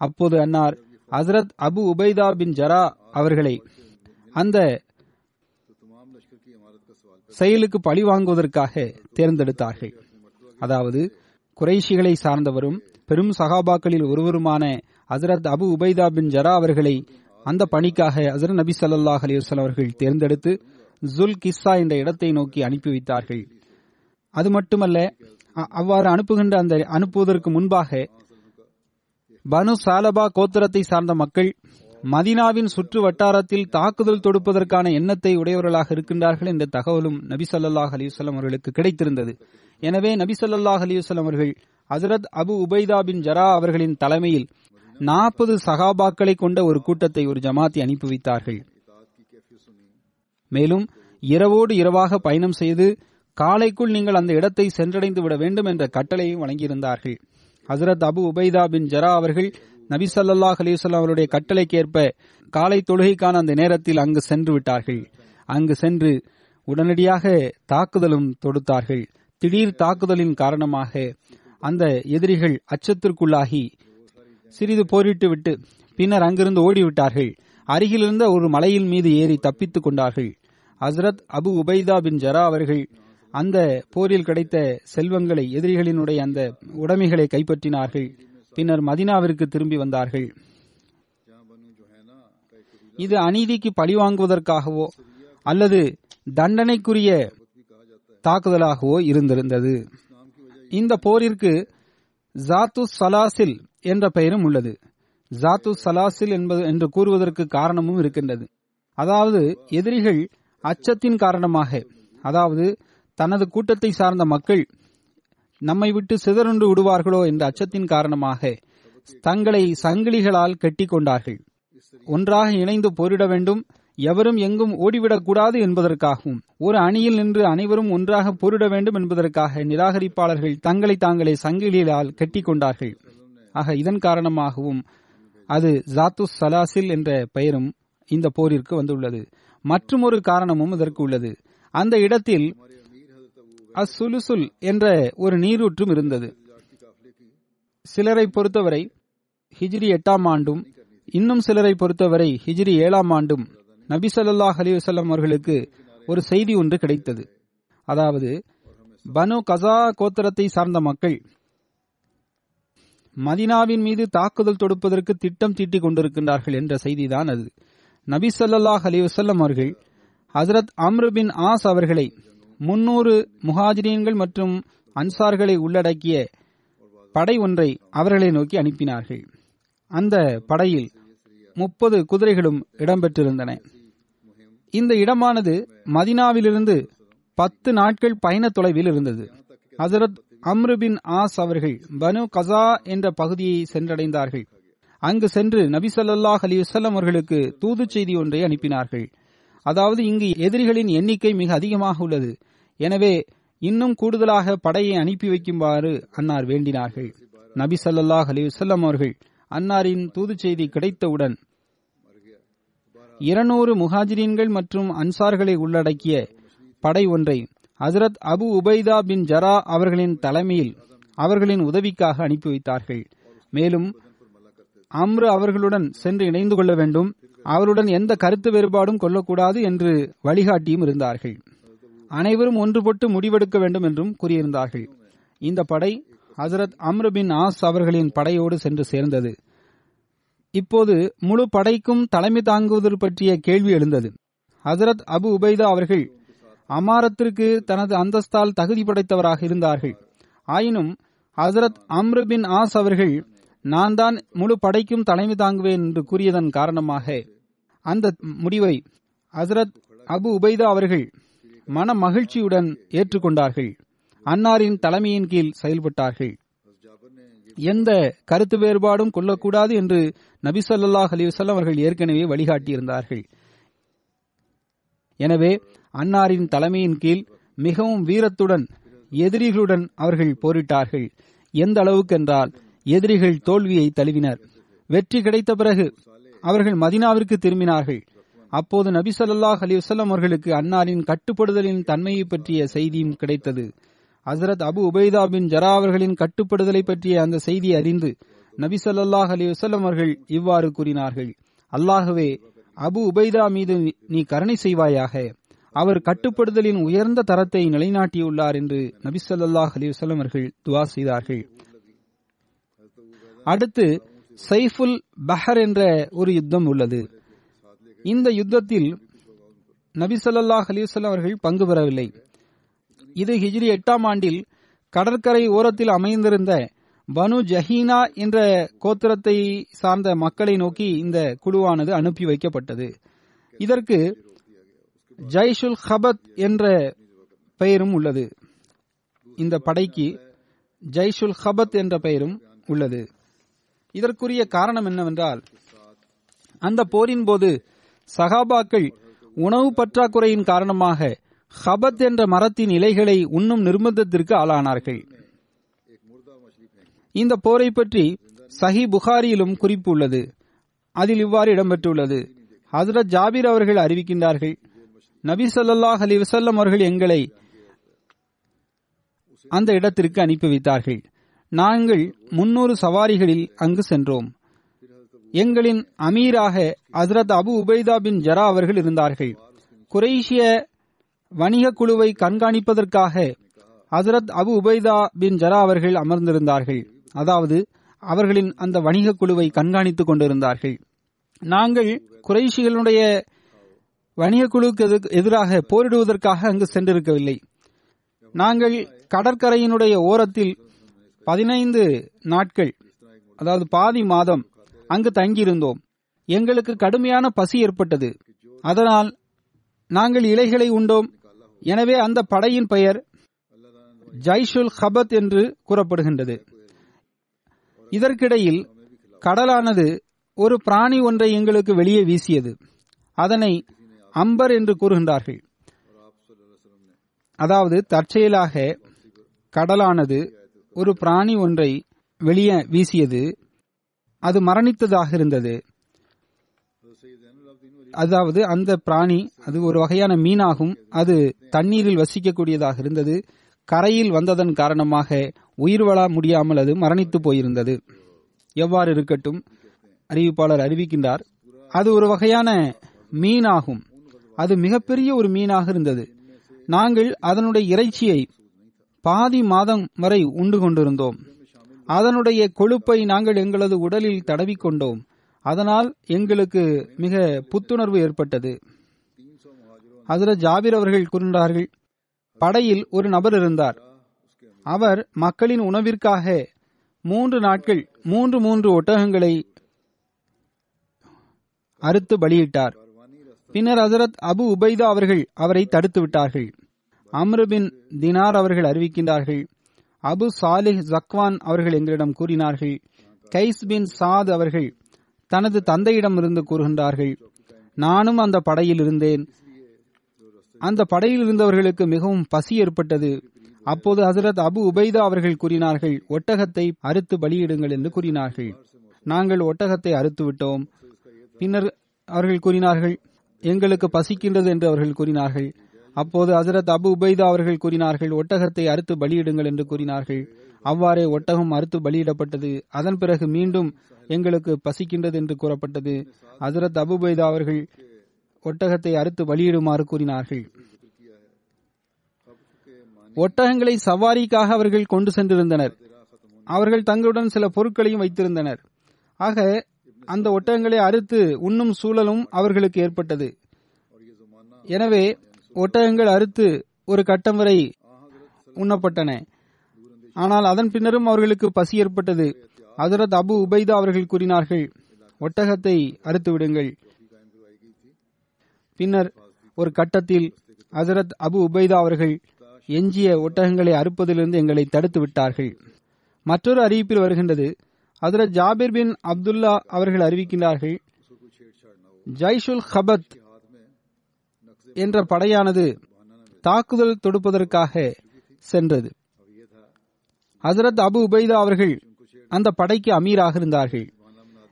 அப்போது அன்னார் ஹசரத் அபு உபைதா பின் ஜரா அவர்களை அந்த செயலுக்கு பழி வாங்குவதற்காக தேர்ந்தெடுத்தார்கள். அதாவது குறைஷிகளை சார்ந்தவரும் பெரும் சகாபாக்களில் ஒருவருமான ஹசரத் அபு உபைதா பின் ஜரா அவர்களை அந்த பணிக்காக ஹசரத் நபி சல்லாஹ் அலிவசல் அவர்கள் தேர்ந்தெடுத்து ஜுல் கிஸ்ஸா என்ற இடத்தை நோக்கி அனுப்பி வைத்தார்கள். அது மட்டுமல்ல அவ்வாறு அனுப்புகின்ற அந்த அனுப்புவதற்கு முன்பாக பனு சாலபா கோத்திரத்தை சார்ந்த மக்கள் மதினாவின் சுற்று வட்டாரத்தில் தாக்குதல் தொடுப்பதற்கான எண்ணத்தை உடையவர்களாக இருக்கின்றார்கள் என்ற தகவலும் நபி சல்லாஹ் அலிவசல்லம் அவர்களுக்கு கிடைத்திருந்தது. எனவே நபி சல்லாஹ் அலிவசல்லம் அவர்கள் ஹசரத் அபு உபைதா பின் ஜரா அவர்களின் தலைமையில் நாற்பது சகாபாக்களை கொண்ட ஒரு கூட்டத்தை ஒரு ஜமாத்தி அனுப்பி வைத்தார்கள். மேலும் இரவோடு இரவாக பயணம் செய்து காலைக்குள் நீங்கள் அந்த இடத்தை சென்றடைந்து விட வேண்டும் என்ற கட்டளையும் வழங்கியிருந்தார்கள். ஹசரத் அபு உபைதா பின் ஜரா அவர்கள் நபி சல்லாஹ் அலிவல்லாம் அவருடைய கட்டளைக்கேற்ப காலை தொழுகைக்கான அந்த நேரத்தில் அங்கு சென்று விட்டார்கள். அங்கு சென்று உடனடியாக தாக்குதலும் தொடுத்தார்கள். திடீர் தாக்குதலின் காரணமாக அந்த எதிரிகள் அச்சத்திற்குள்ளாகி சிறிது போரிட்டு விட்டு பின்னர் அங்கிருந்து ஓடிவிட்டார்கள். அருகிலிருந்த ஒரு மலையின் மீது ஏறி தப்பித்துக் கொண்டார்கள். ஹசரத் அபு உபைதா பின் ஜரா அவர்கள் அந்த போரில் கிடைத்த செல்வங்களை எதிரிகளினுடைய அந்த உடைமைகளை கைப்பற்றினார்கள். பின்னர் மதினாவிற்கு திரும்பி வந்தார்கள். இது அநீதிக்கு பழிவாங்குவதற்காகவோ அல்லது தண்டனைக்குரிய தாக்குதலாகவோ இருந்திருந்தது. இந்த போரிற்கு ஜாத்து சலாசில் என்ற பெயரும் உள்ளது. ஜாத்து சலாசில் என்பது என்று கூறுவதற்கு காரணமும் இருக்கின்றது. அதாவது எதிரிகள் அச்சத்தின் காரணமாக அதாவது தனது கூட்டத்தை சார்ந்த மக்கள் நம்மை விட்டு சிதறுண்டு விடுவார்களோ என்ற அச்சத்தின் காரணமாக தங்களை சங்கிலிகளால் கட்டிக் கொண்டார்கள் ஒன்றாக இணைந்து போரிட வேண்டும். எவரும் எங்கும் ஓடிவிடக்கூடாது என்பதற்காகவும் ஒரு அணியில் நின்று அனைவரும் ஒன்றாக போரிட வேண்டும் என்பதற்காக நிராகரிப்பாளர்கள் தங்களை தாங்களே சங்கிலிகளால் கட்டிக் கொண்டார்கள் ஆக இதன் காரணமாகவும் அது ஜாத்து சலாசில் என்ற பெயரும் இந்த போரிற்கு வந்துள்ளது. மற்றும் ஒரு காரணமும் இதற்கு உள்ளது. அந்த இடத்தில் அசுலுசுல் என்ற ஒரு நீரூற்றும் இருந்தது. சிலரை பொறுத்தவரை ஹிஜ்ரி எட்டாம் ஆண்டும் இன்னும் சிலரை பொறுத்தவரை ஹிஜ்ரி ஏழாம் ஆண்டும் நபி சொல்லாஹ் அலிவசல்லம் அவர்களுக்கு ஒரு செய்தி ஒன்று கிடைத்தது. அதாவது பனு கசா கோத்திரத்தை சார்ந்த மக்கள் மதினாவின் மீது தாக்குதல் தொடுப்பதற்கு திட்டம் தீட்டிக் கொண்டிருக்கின்றார்கள் என்ற செய்திதான் அது. நபி சொல்லாஹ் அலிவசல்லம் அவர்கள் ஹசரத் அம்ரு பின் ஆஸ் அவர்களை முன்னூறு முஹாஜிரீன்கள் மற்றும் அன்சார்களை உள்ளடக்கிய படை ஒன்றை அவர்களை நோக்கி அனுப்பினார்கள். அந்த படையில் முப்பது குதிரைகளும் இடம்பெற்றிருந்தன. இந்த இடமானது மதினாவிலிருந்து பத்து நாட்கள் பயண தொலைவில் இருந்தது. ஹசரத் அம்ருபின் ஆஸ் அவர்கள் பனு கசா என்ற பகுதியை சென்றடைந்தார்கள். அங்கு சென்று நபி சொல்லாஹ் அலி வல்லம் அவர்களுக்கு தூது செய்தி ஒன்றை அனுப்பினார்கள். அதாவது இங்கு எதிரிகளின் எண்ணிக்கை மிக அதிகமாக உள்ளது. எனவே இன்னும் கூடுதலாக படையை அனுப்பி வைக்குமாறு அன்னார் வேண்டினார்கள். நபி சல்லாஹ் அலிவசல்லம் அவர்கள் அன்னாரின் தூது செய்தி கிடைத்தவுடன் இருநூறு முஹாஜிரீன்கள் மற்றும் அன்சார்களை உள்ளடக்கிய படை ஒன்றை ஹசரத் அபு உபைதா பின் ஜரா அவர்களின் தலைமையில் அவர்களின் உதவிக்காக அனுப்பி வைத்தார்கள். மேலும் அம்ரு அவர்களுடன் சென்று இணைந்து கொள்ள வேண்டும். அவருடன் எந்த கருத்து வேறுபாடும் கொள்ளக்கூடாது என்று வழிகாட்டியும் இருந்தார்கள். அனைவரும் ஒன்றுபட்டு முடிவெடுக்க வேண்டும் என்றும் கூறியிருந்தார்கள். இந்த படை ஹசரத் அம்ருபின் ஆஸ் அவர்களின் படையோடு சென்று சேர்ந்தது. இப்போது முழு படைக்கும் தலைமை தாங்குவது பற்றிய கேள்வி எழுந்தது. ஹசரத் அபு உபைதா அவர்கள் அமாரத்திற்கு தனது அந்தஸ்தால் தகுதி படைத்தவராக இருந்தார்கள். ஆயினும் ஹசரத் அம்ரு பின் ஆஸ் அவர்கள் நான் தான் முழு படைக்கும் தலைமை தாங்குவேன் என்று கூறியதன் காரணமாக அந்த முடிவை ஹசரத் அபு உபைதா அவர்கள் மன மகிழ்ச்சியுடன் ஏற்றுக்கொண்டார்கள். அன்னாரின் தலைமையின் கீழ் செயல்பட்டார்கள். எந்த கருத்து வேறுபாடும் கொள்ளக்கூடாது என்று நபி சொல்லாஹ் அலிவசல்லம் அவர்கள் ஏற்கனவே வழிகாட்டியிருந்தார்கள். எனவே அன்னாரின் தலைமையின் கீழ் மிகவும் வீரத்துடன் எதிரிகளுடன் அவர்கள் போரிட்டார்கள். எந்த அளவுக்கு என்றால் எதிரிகள் தோல்வியை தழுவினர். வெற்றி கிடைத்த பிறகு அவர்கள் மதினாவிற்கு திரும்பினார்கள். அப்போது நபி சொல்லாஹ் அலிவசல்லம் அவர்களுக்கு அன்னாரின் கட்டுப்படுதலின் தன்மையை பற்றிய செய்தியும் கிடைத்தது. ஹசரத் அபு உபைதா பின் ஜரா அவர்களின் கட்டுப்படுதலை பற்றிய அந்த செய்தியை அறிந்து நபி சொல்லாஹ் அலி வசல்லம் அவர்கள் இவ்வாறு கூறினார்கள். அல்லாகவே அபு உபைதா மீது நீ கருணை செய்வாயாக. அவர் கட்டுப்படுதலின் உயர்ந்த தரத்தை நிலைநாட்டியுள்ளார் என்று நபி சொல்லாஹ் அலி வசல்லம் அவர்கள் துவா செய்தார்கள். அடுத்து சைஃபுல் பஹர் என்ற ஒரு யுத்தம் உள்ளது. இந்த யுத்தத்தில் நபி சொல்லாஹ் அவர்கள் பங்கு பெறவில்லை. இது ஹிஜ்ரி எட்டாம் ஆண்டில் கடற்கரை ஓரத்தில் அமைந்திருந்த பனு ஜஹீனா என்ற கோத்திரத்தை சார்ந்த மக்களை நோக்கி இந்த குழுவானது அனுப்பி வைக்கப்பட்டது. இதற்கு ஜைஷுல் ஹபத் என்ற பெயரும் உள்ளது. இந்த படைக்கு ஜைஷுல் ஹபத் என்ற பெயரும் உள்ளது. இதற்குரிய காரணம் என்னவென்றால் அந்த போரின் போது சகாபாக்கள் உணவு பற்றாக்குறையின் காரணமாக ஹபத் என்ற மரத்தின் இலைகளை உண்ணும் நிர்பந்தத்திற்கு ஆளானார்கள். இந்த போரை பற்றி சஹி புகாரியிலும் குறிப்பு உள்ளது. அதில் இவ்வாறு இடம்பெற்றுள்ளது. ஹசரத் ஜாபீர் அவர்கள் அறிவிக்கின்றார்கள் நபி சொல்லாஹ் அலி வசல்லம் அவர்கள் எங்களை அந்த இடத்திற்கு அனுப்பி வைத்தார்கள். நாங்கள் முன்னூறு சவாரிகளில் அங்கு சென்றோம். எங்களின் அமீராக ஹசரத் அபு உபைதா பின் ஜரா அவர்கள் இருந்தார்கள். குரேஷிய வணிக குழுவை கண்காணிப்பதற்காக ஹசரத் அபு உபைதா பின் ஜரா அவர்கள் அமர்ந்திருந்தார்கள். அதாவது அவர்களின் அந்த வணிக குழுவை கண்காணித்துக் கொண்டிருந்தார்கள். நாங்கள் குறைஷிகளுடைய வணிக குழுவுக்கு எதிராக போரிடுவதற்காக அங்கு சென்றிருக்கவில்லை. நாங்கள் கடற்கரையினுடைய ஓரத்தில் பதினைந்து நாட்கள் அதாவது பாதி மாதம் அங்கு தங்கியிருந்தோம். எங்களுக்கு கடுமையான பசி ஏற்பட்டது. அதனால் நாங்கள் இலைகளை உண்டோம். எனவே அந்த படையின் பெயர் ஜைஷுல் ஹபத் என்று கூறப்படுகின்றது. இதற்கிடையில் கடலானது ஒரு பிராணி ஒன்றை எங்களுக்கு வெளியே வீசியது. அதனை அம்பர் என்று கூறுகின்றார்கள். அதாவது தற்செயலாக கடலானது ஒரு பிராணி ஒன்றை வெளியே வீசியது. அது மரணித்ததாக இருந்தது. அதாவது அந்த பிராணி அது ஒரு வகையான மீனாகும். அது தண்ணீரில் வசிக்கக்கூடியதாக இருந்தது. கரையில் வந்ததன் காரணமாக உயிர் வாழ முடியாமல் அது மரணித்து போயிருந்தது. எவ்வாறு இருக்கட்டும் அறிவிப்பாளர் அறிவிக்கின்றார். அது ஒரு வகையான மீனாகும். அது மிகப்பெரிய ஒரு மீனாக இருந்தது. நாங்கள் அதனுடைய இறைச்சியை பாதி மாதம் வரை உண்டு கொண்டிருந்தோம். அதனுடைய கொழுப்பை நாங்கள் எங்களது உடலில் தடவிக்கொண்டோம். அதனால் எங்களுக்கு மிக புத்துணர்வு ஏற்பட்டது. ஹசரத் ஜாபிர் அவர்கள் கூறினார்கள் படையில் ஒரு நபர் இருந்தார். அவர் மக்களின் உணவிற்காக மூன்று நாட்கள் மூன்று மூன்று ஒட்டகங்களை அறுத்து பலியிட்டார். பின்னர் ஹசரத் அபு உபைதா அவர்கள் அவரை தடுத்து விட்டார்கள். அம்ருபின் தினார் அவர்கள் அறிவிக்கின்றார்கள் அபு சாலிஹ் ஜக்வான் அவர்கள் எங்களிடம் கூறினார்கள் கைஸ் பின் சாத் அவர்கள் தனது தந்தையிடம் இருந்து கூறுகின்றார்கள் நானும் அந்த படையில் இருந்தேன். அந்த படையில் இருந்தவர்களுக்கு மிகவும் பசி ஏற்பட்டது. அப்போது ஹசரத் அபு உபைதா அவர்கள் கூறினார்கள் ஒட்டகத்தை அறுத்து பலியிடுங்கள் என்று கூறினார்கள். நாங்கள் ஒட்டகத்தை அறுத்து விட்டோம். பின்னர் அவர்கள் கூறினார்கள் எங்களுக்கு பசிக்கின்றது என்று அவர்கள் கூறினார்கள். அப்போது ஹசரத் அபு உபைதா அவர்கள் கூறினார்கள் ஒட்டகத்தை அறுத்து பலியிடுங்கள் என்று கூறினார்கள். அவ்வாறே ஒட்டகம் அறுத்து பலியிடப்பட்டது. அதன் பிறகு மீண்டும் எங்களுக்கு பசிக்கின்றது என்று கூறப்பட்டது. ஹசரத் அபுபைதா அவர்கள் ஒட்டகத்தை அறுத்து பலியிடுமாறு கூறினார்கள். ஒட்டகங்களை சவாரிக்காக அவர்கள் கொண்டு சென்றிருந்தனர். அவர்கள் தங்களுடன் சில பொருட்களையும் வைத்திருந்தனர். ஆக அந்த ஒட்டகங்களை அறுத்து உண்ணும் சூழலும் அவர்களுக்கு ஏற்பட்டது. எனவே ஒட்டகங்கள் அறுத்து ஒரு கட்டம் வரை உண்ணப்பட்டன. ஆனால் அதன் பின்னரும் அவர்களுக்கு பசி ஏற்பட்டது. அதரத் அபு உபைதா அவர்கள் கூறினார்கள் ஒட்டகத்தை அறுத்து விடுங்கள். பின்னர் ஒரு கட்டத்தில் ஹசரத் அபு உபைதா அவர்கள் எஞ்சிய ஒட்டகங்களை அறுப்பதிலிருந்து எங்களை தடுத்து விட்டார்கள். மற்றொரு அறிவிப்பில் வருகின்றது ஹசரத் ஜாபிர் பின் அப்துல்லா அவர்கள் அறிவிக்கின்றார்கள் ஜைஷுல் ஹபத் என்ற படையானது தாக்குதல் தொடுப்பதற்காக சென்றது. ஹசரத் அபு உபைதா அவர்கள் அந்த படைக்கு அமீராக இருந்தார்கள்.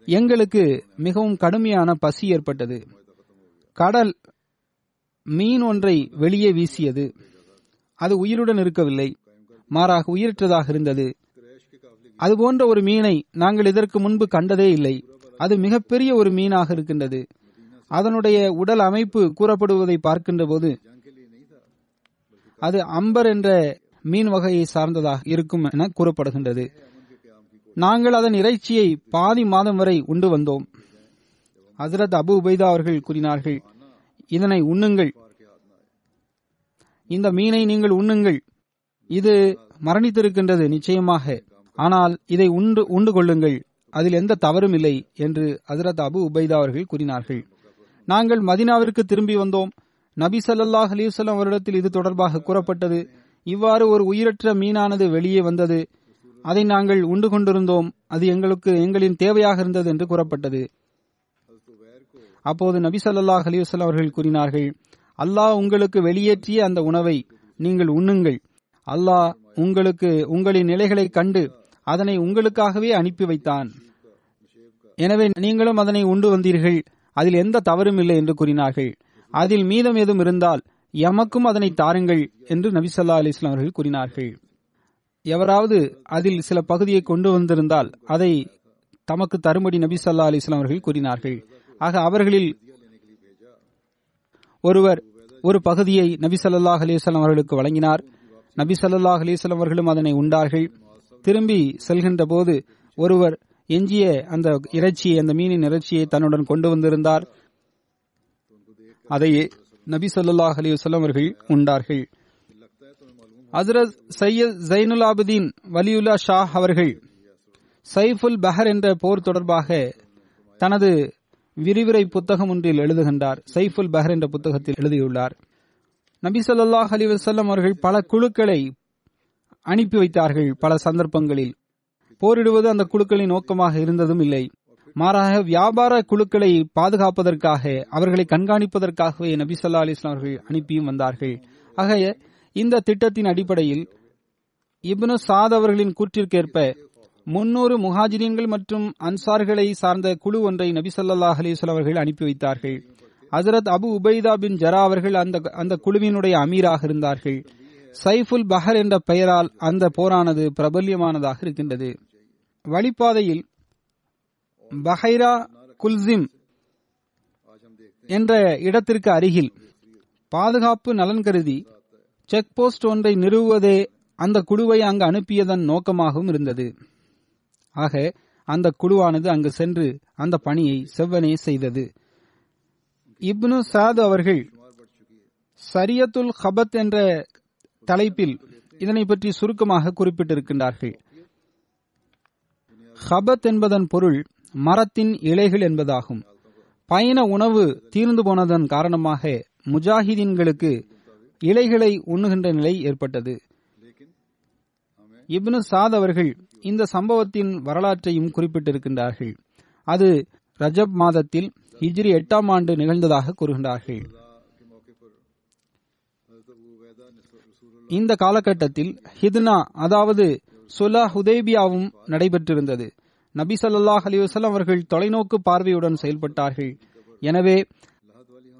எங்களுக்கு மிகவும் கடுமையான பசி ஏற்பட்டது. கடல் மீன் ஒன்றை வெளியே வீசியது. அது உயிருடன் இருக்கவில்லை. மாறாக உயிரற்றதாக இருந்தது. அது போன்ற ஒரு மீனை நாங்கள் இதற்கு முன்பு கண்டதே இல்லை. அது மிகப்பெரிய ஒரு மீனாக இருக்கின்றது. அதனுடைய உடல் அமைப்பு கூறப்படுவதை பார்க்கின்ற போது அது அம்பர் என்ற மீன் வகையை சார்ந்ததாக இருக்கும் என கூறப்படுகின்றது. நாங்கள் அதன் இறைச்சியை பாதி மாதம் வரை உண்டு வந்தோம். ஹசரத் அபு உபைதா அவர்கள் கூறினார்கள் இதனை உண்ணுங்கள். இந்த மீனை நீங்கள் உண்ணுங்கள். இது மரணித்திருக்கின்றது நிச்சயமாக. ஆனால் இதை உண்டு உண்டு கொள்ளுங்கள் அதில் எந்த தவறும் இல்லை என்று ஹசரத் அபு உபைதா அவர்கள் கூறினார்கள். நாங்கள் மதினாவிற்கு திரும்பி வந்தோம். நபி சல்லாஹ் அலிவசல்லாம் அவரிடத்தில் இது தொடர்பாக கூறப்பட்டது. இவ்வாறு ஒரு உயிரற்ற மீனானது வெளியே வந்தது. அதை நாங்கள் உண்டு கொண்டிருந்தோம். அது எங்களுக்கு எங்களின் தேவையாக இருந்தது என்று கூறப்பட்டது. அப்போது நபி சல்லாஹ் அலிவசல்லாம் அவர்கள் கூறினார்கள் அல்லாஹ் உங்களுக்கு வெளியேற்றிய அந்த உணவை நீங்கள் உண்ணுங்கள். அல்லாஹ் உங்களுக்கு உங்களின் நிலைகளை கண்டு அதனை உங்களுக்காகவே அனுப்பி வைத்தான். எனவே நீங்களும் அதனை உண்டு வந்தீர்கள். அதில் எந்த தவறும் இல்லை என்று கூறினார்கள். அதில் மீதம் ஏதும் இருந்தால் எமக்கும் அதனை தாருங்கள் என்று நபி சொல்லா அலிஸ்லாம் அவர்கள் கூறினார்கள். எவராவது அதில் சில பகுதியை கொண்டு வந்திருந்தால் அதை தமக்கு தரும்படி நபி சொல்லா அலிஸ்லாம் அவர்கள் கூறினார்கள். ஆக அவர்களில் ஒருவர் ஒரு பகுதியை நபி சல்லாஹ் அலிஸ்லாம் அவர்களுக்கு வழங்கினார். நபி சல்லாஹ் அலிஸ்லாம் அவர்களும் அதனை உண்டார்கள். திரும்பி செல்கின்ற போது ஒருவர் எஞ்சிய அந்த இறைச்சியை அந்த மீனின் இறைச்சியை தன்னுடன் கொண்டு வந்திருந்தார். அதையே நபி சொல்லாஹ் அலி வல்லம் அவர்கள் உண்டார்கள். ஹசரத் சையத் ஜைனுல் ஆபுதீன் வலியுல்லா ஷா அவர்கள் சைஃபுல் பஹர் என்ற போர் தொடர்பாக தனது விரிவுரை புத்தகம் ஒன்றில் எழுதுகின்றார். சைஃபுல் பஹர் என்ற புத்தகத்தில் எழுதியுள்ளார். நபி சொல்லாஹ் அலி வசல்லம் அவர்கள் பல குழுக்களை அனுப்பி வைத்தார்கள் பல சந்தர்ப்பங்களில். போரிடுவது அந்த குழுக்களின் நோக்கமாக இருந்ததும் இல்லை. மாறாக வியாபார குழுக்களை பாதுகாப்பதற்காக அவர்களை கண்காணிப்பதற்காகவே நபி சொல்லா அலிஸ்லாம் அவர்கள் அனுப்பியும் வந்தார்கள். ஆக இந்த திட்டத்தின் அடிப்படையில் இப்னு சாத் அவர்களின் கூற்றிற்கேற்ப முன்னூறு முஹாஜிரீன்கள் மற்றும் அன்சார்களை சார்ந்த குழு ஒன்றை நபி சொல்லாஹ் அலிஸ்லாம் அவர்கள் அனுப்பி வைத்தார்கள். ஹசரத் அபு உபைதா பின் ஜரா அவர்கள் அந்த அந்த குழுவினுடைய அமீராக இருந்தார்கள். சைஃபுல் பஹர் என்ற பெயரால் அந்த போரானது பிரபல்யமானதாக இருக்கின்றது. வழிப்பாதையில் பஹைரா குல்சிம் என்ற இடத்திற்கு அருகில் பாதுகாப்பு நலன் கருதி செக் போஸ்ட் ஒன்றை நிறுவுவதே அந்த குழுவை அங்கு அனுப்பியதன் நோக்கமாகவும் இருந்தது. ஆக அந்த குழுவானது அங்கு சென்று அந்த பணியை செவ்வனே செய்தது. இப்னு சாத் அவர்கள் சரியத்துல் ஹபத் என்ற தலைப்பில் இதனை பற்றி சுருக்கமாக குறிப்பிட்டிருக்கின்றார்கள். ஹபத் என்பதன் பொருள் மரத்தின் இலைகள் என்பதாகும். பயண உணவு தீர்ந்து போனதன் காரணமாக முஜாஹிதீன்களுக்கு இலைகளை உண்ணுகின்ற நிலை ஏற்பட்டது. இப்னு சாத் அவர்கள் இந்த சம்பவத்தின் வரலாற்றையும் குறிப்பிட்டிருக்கின்றார்கள். அது ரஜப் மாதத்தில் ஹிஜ்ரி எட்டாம் ஆண்டு நிகழ்ந்ததாக கூறுகின்றார்கள். இந்த காலகட்டத்தில் ஹித்னா அதாவது சுலா ஹுதேபியாவும் நடைபெற்றிருந்தது. நபி சல்லாஹ் அலி அவர்கள் தொலைநோக்கு பார்வையுடன் செயல்பட்டார்கள். எனவே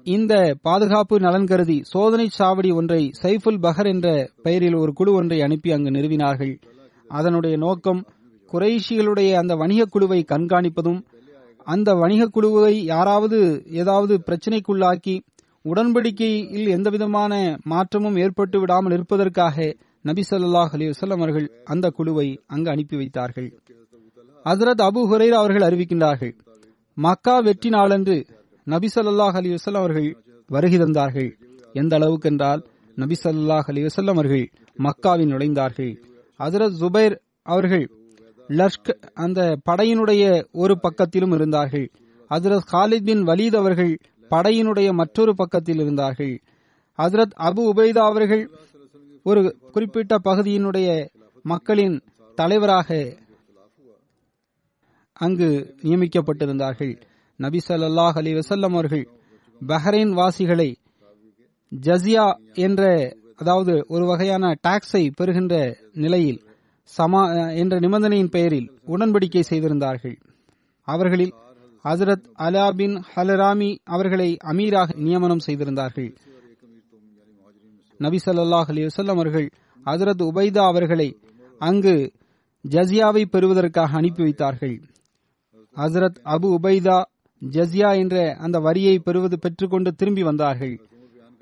இந்த பாதுகாப்பு நலன் கருதி சோதனை சாவடி ஒன்றை சைஃபுல் பஹர் என்ற பெயரில் ஒரு குழு ஒன்றை அனுப்பி அங்கு நிறுவினார்கள். அதனுடைய நோக்கம் குறைஷிகளுடைய அந்த வணிகக் குழுவை கண்காணிப்பதும் அந்த வணிகக் குழுவை யாராவது ஏதாவது பிரச்சினைக்குள்ளாக்கி உடன்படிக்கையில் எந்தவிதமான மாற்றமும் ஏற்பட்டு விடாமல் இருப்பதற்காக நபி சொல்லாஹ் அலி வல்லம் அவர்கள் அந்த குழுவை அங்கு அனுப்பி வைத்தார்கள். ஹசரத் அபு ஹுரைரா அவர்கள் அறிவிக்கின்றார்கள் மக்கா வெற்றி நாளன்று நபி சொல்லாஹ் அலி வல்லம் அவர்கள் வருகை தந்தார்கள். எந்த அளவுக்கு என்றால் நபி சொல்லாஹ் அலி வல்லம் அவர்கள் மக்காவில் நுழைந்தார்கள். ஹசரத் ஜுபைர் அவர்கள் லஷ்க் அந்த படையினுடைய ஒரு பக்கத்திலும் இருந்தார்கள். ஹசரத் ஹாலித் பின் வலீத் அவர்கள் படையினுடைய மற்றொரு பக்கத்தில் இருந்தார்கள். ஹசரத் அபு உபைதா அவர்கள் ஒரு குறிப்பிட்ட பகுதியினுடைய மக்களின் தலைவராக அங்கு நியமிக்கப்பட்டிருந்தார்கள். நபி சல்லாஹ் அலி வசல்லம் அவர்கள் பஹ்ரைன் வாசிகளை ஜசியா என்ற அதாவது ஒரு வகையான டாக்ஸை பெறுகின்ற நிலையில் சமா என்ற நிபந்தனையின் பெயரில் உடன்படிக்கை செய்திருந்தார்கள். அவர்களில் ஹசரத் அலா பின் ஹலராமி அவர்களை அமீராக நியமனம் செய்திருந்தார்கள். நபி ஸல்லல்லாஹு அலைஹி அவர்கள் ஹசரத் உபைதா அவர்களை அங்கு ஜசியாவை பெறுவதற்காக அனுப்பி வைத்தார்கள். ஹசரத் அபு உபைதா ஜஸியா என்ற அந்த வரியை பெறுவது பெற்றுக்கொண்டு திரும்பி வந்தார்கள்.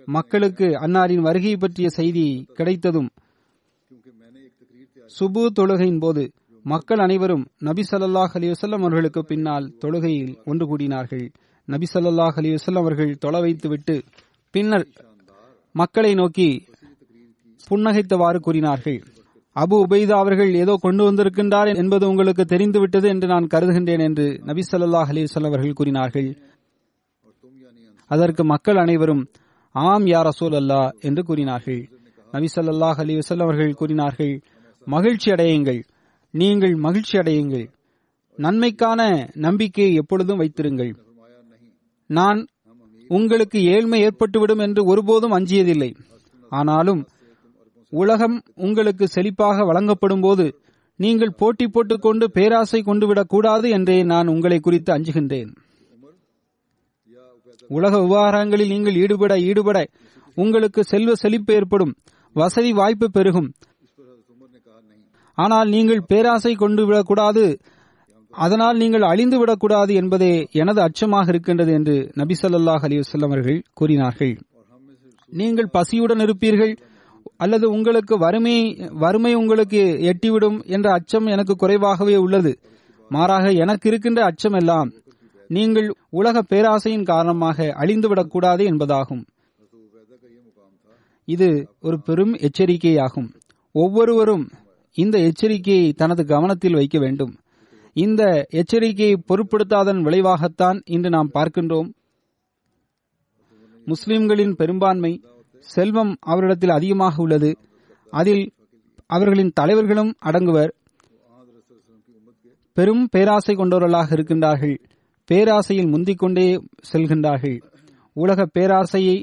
மக்களுக்கு அன்னாரின் வருகை பற்றிய செய்தி கிடைத்ததும் சுபு தொழுகையின் போது மக்கள் அனைவரும் நபி சல்லாஹ் அலிவசல்லம் அவர்களுக்கு பின்னால் தொழுகையில் ஒன்று கூடினார்கள். நபி சல்லாஹ் அலிவசல்லம் அவர்கள் தொலை வைத்துவிட்டு பின்னர் மக்களை நோக்கி புன்னகைத்தவாறு கூறினார்கள். அபு உபைதா அவர்கள் ஏதோ கொண்டு வந்திருக்கின்றார் என்பது உங்களுக்கு தெரிந்துவிட்டது என்று நான் கருதுகின்றேன் என்று நபி ஸல்லல்லாஹு அலைஹி அவர்கள் கூறினார்கள். அதற்கு மக்கள் அனைவரும் ஆம் யார் அசூல் அல்லா என்று கூறினார்கள். நபி சல்லாஹ் அலி வசல் அவர்கள் கூறினார்கள் மகிழ்ச்சி அடையுங்கள். நீங்கள் மகிழ்ச்சி அடையுங்கள். நன்மைக்கான நம்பிக்கையை எப்பொழுதும் வைத்திருங்கள். நான் உங்களுக்கு ஏழ்மை ஏற்பட்டுவிடும் என்று ஒருபோதும் அஞ்சியதில்லை. ஆனாலும் உலகம் உங்களுக்கு செழிப்பாக வழங்கப்படும் போது நீங்கள் போட்டி போட்டுக்கொண்டு பேராசை கொண்டுவிடக் கூடாது என்றே நான் உங்களை குறித்து அஞ்சுகின்றேன். உலக விவகாரங்களில் நீங்கள் ஈடுபட ஈடுபட உங்களுக்கு செல்வ செழிப்பு ஏற்படும் வசதி வாய்ப்பு பெருகும். ஆனால் நீங்கள் பேராசை கொண்டு விடக்கூடாது அதனால் நீங்கள் அழிந்து விடக்கூடாது என்பதே எனது அச்சமாக இருக்கின்றது என்று நபி ஸல்லல்லாஹு அலைஹி அவர்கள் கூறினார்கள். நீங்கள் பசியுடன் இருப்பீர்கள் அல்லது உங்களுக்கு வறுமை வறுமை உங்களுக்கு எட்டிவிடும் என்ற அச்சம் எனக்கு குறைவாகவே உள்ளது. மாறாக எனக்கு இருக்கின்ற அச்சம் எல்லாம் நீங்கள் உலக பேராசையின் காரணமாக அழிந்துவிடக்கூடாது என்பதாகும். இது ஒரு பெரும் எச்சரிக்கையாகும். ஒவ்வொருவரும் இந்த எச்சரிக்கையை தனது கவனத்தில் வைக்க வேண்டும். இந்த எச்சரிக்கையை பொருட்படுத்தாதன் விளைவாகத்தான் இன்று நாம் பார்க்கின்றோம். முஸ்லிம்களின் பெரும்பான்மை செல்வம் அவரிடத்தில் அதிகமாக உள்ளது. அதில் அவர்களின் தலைவர்களும் அடங்குவர். பெரும் பேராசை கொண்டவர்களாக இருக்கின்றார்கள். பேராசையில் முந்திக்கொண்டே செல்கின்றார்கள். உலக பேராசையை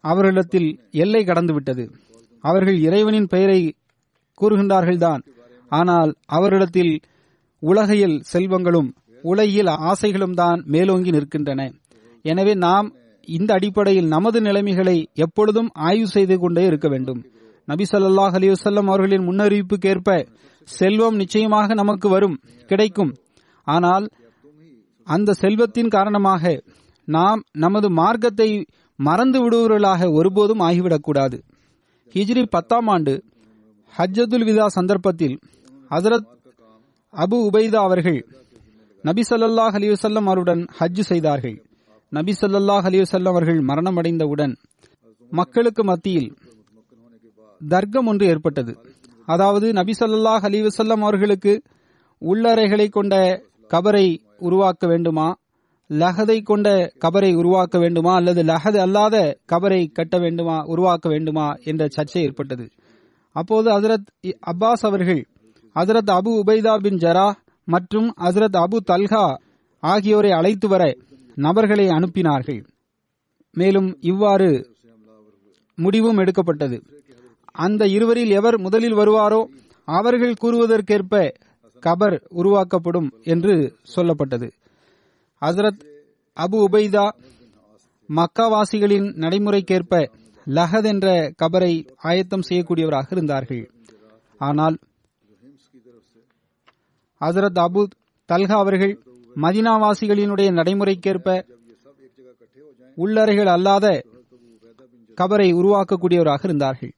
அவர்களிடத்தில் எல்லை கடந்துவிட்டது. அவர்கள் இறைவனின் பெயரை கூறுகின்றார்கள்தான். ஆனால் அவரிடத்தில் உலகையில் செல்வங்களும் உலகில் ஆசைகளும் தான் மேலோங்கி நிற்கின்றன. எனவே நாம் இந்த அடிப்படையில் நமது நிலைமைகளை எப்பொழுதும் ஆய்வு செய்து கொண்டே இருக்க வேண்டும். நபி சொல்லாஹ் அலிவசல்லம் அவர்களின் முன்னறிவிப்புக்கேற்ப செல்வம் நிச்சயமாக நமக்கு வரும் கிடைக்கும். ஆனால் அந்த செல்வத்தின் காரணமாக நாம் நமது மார்க்கத்தை மறந்து விடுவர்களாக ஒருபோதும் ஆகிவிடக்கூடாது. ஹிஜ்ரி பத்தாம் ஆண்டு ஹஜ்ஜதுல் விதா சந்தர்ப்பத்தில் ஹசரத் அபு உபைதா அவர்கள் நபி ஸல்லல்லாஹு அலிவசல்லம் அவருடன் ஹஜ்ஜு செய்தார்கள். நபி ஸல்லல்லாஹு அலிவசல்லம் அவர்கள் மரணமடைந்தவுடன் மக்களுக்கு மத்தியில் தர்க்கம் ஒன்று ஏற்பட்டது. அதாவது நபி ஸல்லல்லாஹு அலிவசல்லம் அவர்களுக்கு உள்ளறைகளை கொண்ட கபரை உருவாக்க வேண்டுமா? லஹதை கொண்ட கபரை உருவாக்க வேண்டுமா? அல்லது லஹது அல்லாத கபரை கட்ட வேண்டுமா? உருவாக்க வேண்டுமா? என்ற சர்ச்சை ஏற்பட்டது. அப்போது ஹசரத் அப்பாஸ் அவர்கள் ஹசரத் அபு உபைதா பின் ஜரா மற்றும் ஹசரத் அபு தல்ஹா ஆகியோரை அழைத்து வர நபர்களை அனுப்பினார்கள். மேலும் இவ்வாறு முடிவும் எடுக்கப்பட்டது. அந்த இருவரில் எவர் முதலில் வருவாரோ அவர்கள் கூறுவதற்கேற்ப கபர் உருவாக்கப்படும் என்று சொல்லப்பட்டது. ஹசரத் அபு உபைதா மக்காவாசிகளின் நடைமுறைக்கேற்ப லஹத் என்ற கபரை ஆயத்தம் செய்யக்கூடியவராக இருந்தார்கள். ஆனால் ஹசரத் அபு தல்ஹா அவர்கள் மதினாவாசிகளினுடைய நடைமுறைக்கேற்ப உள்ளறைகள் அல்லாத கபரை உருவாக்கக்கூடியவராக இருந்தார்கள்.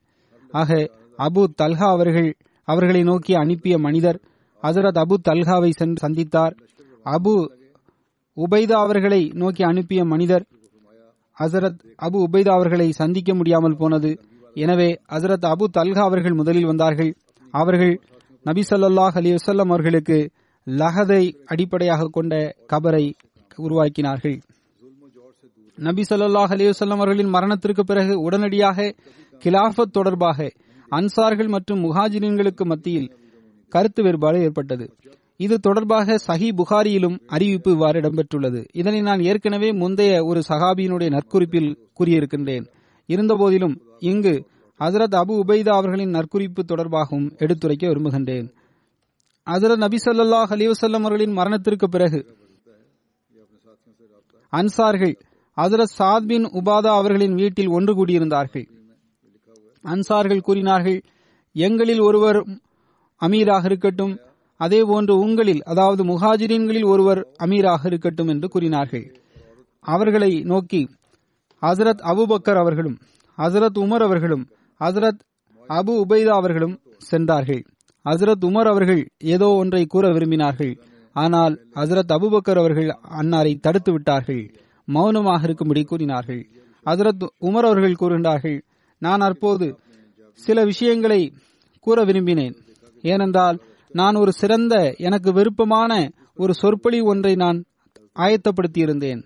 ஆக அபு தல்ஹா அவர்கள் அவர்களை நோக்கி அனுப்பிய மனிதர் ஹசரத் அபு தல்ஹாவை சென்று சந்தித்தார். அபு உபைதா அவர்களை நோக்கி அனுப்பிய மனிதர் ஹசரத் அபு உபைதா அவர்களை சந்திக்க முடியாமல் போனது. எனவே ஹசரத் அபு தல்ஹா அவர்கள் முதலில் வந்தார்கள். அவர்கள் நபி ஸல்லல்லாஹு அலி வஸல்லம் அவர்களுக்கு லஹதை அடிப்படையாக கொண்ட கபரை உருவாக்கினார்கள். நபி ஸல்லல்லாஹு அலி வஸல்லம் அவர்களின் மரணத்திற்கு பிறகு உடனடியாக கிலாஃபத் தொடர்பாக அன்சார்கள் மற்றும் முஹாஜிரின்களுக்கு மத்தியில் கருத்து வேறுபாடு ஏற்பட்டது. இது தொடர்பாக சஹி புகாரியிலும் அறிவிப்பு இவ்வாறு இடம்பெற்றுள்ளது. இதனை நான் ஏற்கனவே முந்தைய ஒரு சஹாபியினுடைய நற்குறிப்பில் கூறியிருக்கின்றேன். இருந்தபோதிலும் இங்கு ஹசரத் அபு உபைதா அவர்களின் நற்குறிப்பு தொடர்பாகவும் எடுத்துரைக்க விரும்புகின்றேன். ஹசரத் நபி சொல்லாஹ் அலிவசல்லம் அவர்களின் மரணத்திற்கு பிறகு அன்சார்கள் ஹசரத் சாத் பின் உபாதா அவர்களின் வீட்டில் ஒன்று கூடியிருந்தார்கள். அன்சார்கள் கூறினார்கள் எங்களில் ஒருவர் அமீராக இருக்கட்டும் அதே போன்று உங்களில் அதாவது முஹாஜிரீன்களில் ஒருவர் அமீராக இருக்கட்டும் என்று கூறினார்கள். அவர்களை நோக்கி ஹசரத் அபுபக்கர் அவர்களும் ஹசரத் உமர் அவர்களும் ஹசரத் அபு உபைதா அவர்களும் சென்றார்கள். ஹசரத் உமர் அவர்கள் ஏதோ ஒன்றை கூற விரும்பினார்கள். ஆனால் ஹசரத் அபுபக்கர் அவர்கள் அன்னாரை தடுத்து விட்டார்கள். மௌனமாக இருக்கும்படி கூறினார்கள். ஹசரத் உமர் அவர்கள் கூறுகின்றார்கள் நான் அப்போது சில விஷயங்களை கூற விரும்பினேன். ஏனென்றால் நான் ஒரு சிறந்த எனக்கு விருப்பமான ஒரு சொற்பொழி ஒன்றை நான் ஆயத்தப்படுத்தியிருந்தேன்.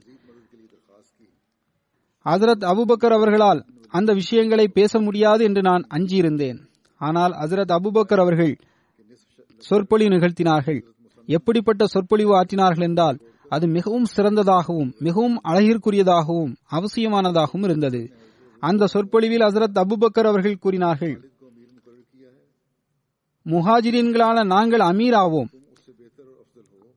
ஹசரத் அபுபக்கர் அவர்களால் அந்த விஷயங்களை பேச முடியாது என்று நான் அஞ்சியிருந்தேன். ஆனால் ஹசரத் அபுபக்கர் அவர்கள் சொற்பொழிவு நிகழ்த்தினார்கள். எப்படிப்பட்ட சொற்பொழிவு ஆற்றினார்கள் என்றால் அது மிகவும் சிறந்ததாகவும் மிகவும் அழகிற்குரியதாகவும் அவசியமானதாகவும் இருந்தது. அந்த சொற்பொழிவில் ஹசரத் அபுபக்கர் அவர்கள் கூறினார்கள் முஹாஜிரின்களான நாங்கள் அமீர் ஆவோம்.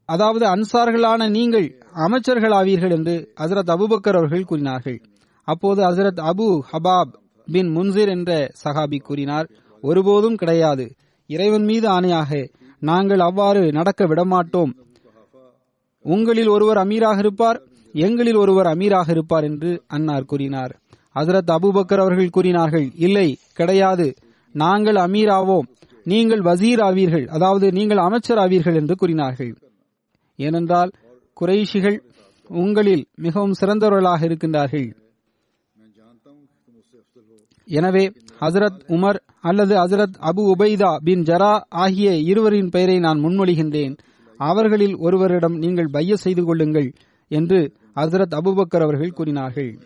அதாவது அன்சார்களான நீங்கள் அமைச்சர்கள் ஆவீர்கள் என்று ஹசரத் அபுபக்கர் அவர்கள் கூறினார்கள். அப்போது ஹசரத் அபு ஹபாப் பின் முன்சிர் என்ற சஹாபி கூறினார் ஒருபோதும் கிடையாது. இறைவன் மீது ஆணையாக நாங்கள் அவ்வாறு நடக்க விடமாட்டோம். உங்களில் ஒருவர் அமீராக இருப்பார் எங்களில் ஒருவர் அமீராக இருப்பார் என்று அன்னார் கூறினார். ஹசரத் அபுபக்கர் அவர்கள் கூறினார்கள் இல்லை கிடையாது. நாங்கள் அமீர் ஆவோம். நீங்கள் வசீர் ஆவீர்கள் அதாவது நீங்கள் அமைச்சர் ஆவீர்கள் என்று கூறினார்கள். ஏனென்றால் குறைஷிகள் உங்களில் மிகவும் சிறந்தவர்களாக இருக்கின்றார்கள். எனவே ஹசரத் உமர் அல்லது ஹசரத் அபு உபைதா பின் ஜரா ஆகிய இருவரின் பெயரை நான் முன்மொழிகின்றேன். அவர்களில் ஒருவரிடம் நீங்கள் பைய செய்து கொள்ளுங்கள் என்று ஹசரத் அபுபக்கர் அவர்கள் கூறினார்கள்.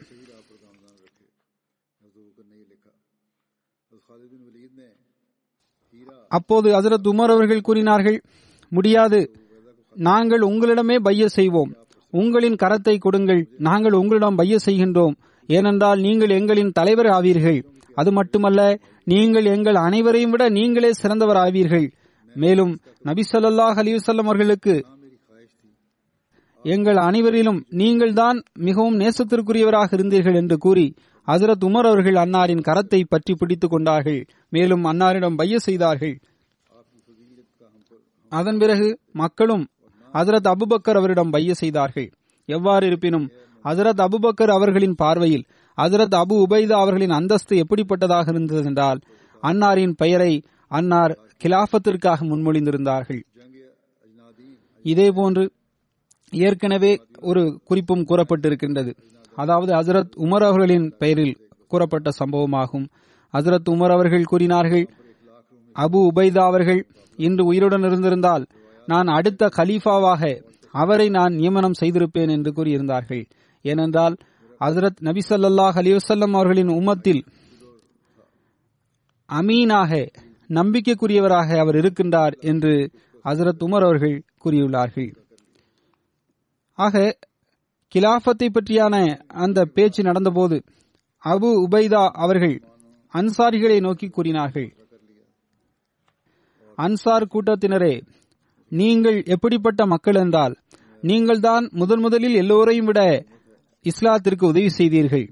அப்போது ஹசரத் உமர் அவர்கள் கூறினார்கள் முடியாது. நாங்கள் உங்களிடமே பைய செய்வோம். உங்களின் கரத்தை கொடுங்கள். நாங்கள் உங்களிடம் பைய செய்கின்றோம். ஏனென்றால் நீங்கள் எங்களின் தலைவர் ஆவீர்கள். அது மட்டுமல்ல நீங்கள் எங்கள் அனைவரையும் விட நீங்களே சிறந்தவர் ஆவீர்கள். மேலும் நபி சொல்லாஹ் அலிவசல்லம் அவர்களுக்கு எங்கள் அனைவரிலும் நீங்கள் தான் மிகவும் நேசத்திற்குரியவராக இருந்தீர்கள் என்று கூறி ஹசரத் உமர் அவர்கள் அன்னாரின் கரத்தை பற்றி பிடித்துக் கொண்டார்கள். மேலும் அன்னாரிடம் பைய செய்தார்கள். அதன் பிறகு மக்களும் ஹசரத் அபுபக்கர் அவரிடம் பைய செய்தார்கள். எவ்வாறு இருப்பினும் ஹசரத் அபுபக்கர் அவர்களின் பார்வையில் ஹசரத் அபு உபைதா அவர்களின் அந்தஸ்து எப்படிப்பட்டதாக இருந்தது என்றால் அன்னாரின் பெயரை அன்னார் கிலாபத்திற்காக முன்மொழிந்திருந்தார்கள். இதேபோன்று ஏற்கனவே ஒரு குறிப்பும் கூறப்பட்டிருக்கின்றது. அதாவது ஹசரத் உமர் அவர்களின் பெயரில் கூறப்பட்ட சம்பவமாகும். ஹசரத் உமர் அவர்கள் கூறினார்கள் அபு உபைதா அவர்கள் இன்று உயிருடன் இருந்திருந்தால் நான் அடுத்த கலீஃபாவாக அவரை நான் நியமனம் செய்திருப்பேன் என்று கூறியிருந்தார்கள். ஏனென்றால் ஹசரத் நபி சொல்லாஹ் அலிவசல்லம் அவர்களின் உம்மத்தில் அமீனாக நம்பிக்கைக்குரியவராக அவர் இருக்கின்றார் என்று ஹசரத் உமர் அவர்கள் கூறியுள்ளார்கள். ஆக கிலாபத்தை பற்றியான அந்த பேச்சு நடந்தபோது அபு உபைதா அவர்கள் அன்சாரிகளை நோக்கி கூறினார்கள். அன்சார் கூட்டத்தினரே நீங்கள் எப்படிப்பட்ட மக்கள் என்றால் நீங்கள் தான் முதன் முதலில் எல்லோரையும் விட இஸ்லாத்திற்கு உதவி செய்தீர்கள்.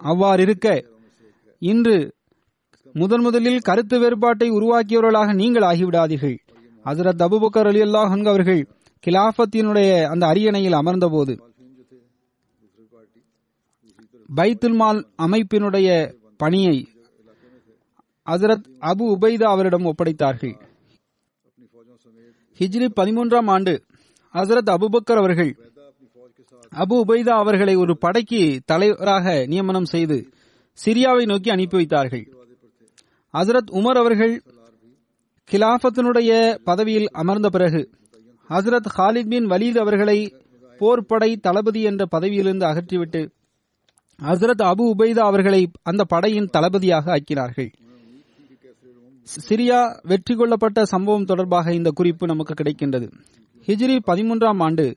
அவ்வாறு இருக்க இன்று முதன் முதலில் கருத்து வேறுபாட்டை உருவாக்கியவர்களாக நீங்கள் ஆகிவிடாதீர்கள். ஹசரத் அபுபக்கர் அலி அல்லாஹ் அவர்கள் கிலாபத்தினுடைய அந்த அரியணையில் அமர்ந்தபோது பைத்துல்மால் அமைப்பினுடைய பணியை ஹசரத் அபு உபைதா அவரிடம் ஒப்படைத்தார்கள். ஹிஜ்ரி பதிமூன்றாம் ஆண்டு ஹசரத் அபுபக்கர் அவர்கள் அபு உபைதா அவர்களை ஒரு படைக்கு தலைவராக நியமனம் செய்து சிரியாவை நோக்கி அனுப்பி வைத்தார்கள். ஹசரத் உமர் அவர்கள் கிலாபத்தினுடைய பதவியில் அமர்ந்த பிறகு ஹசரத் ஹாலித் பின் வலீத் அவர்களை போர்படை தளபதி என்ற பதவியிலிருந்து அகற்றிவிட்டு ஹசரத் அபு உபைதா அவர்களை அந்த படையின் தளபதியாக ஆக்கினார்கள். சிரியா வெற்றி கொள்ளப்பட்ட சம்பவம் தொடர்பாக இந்த குறிப்பு நமக்கு கிடைக்கின்றது. ஹிஜ்ரி பதிமூன்றாம் ஆண்டு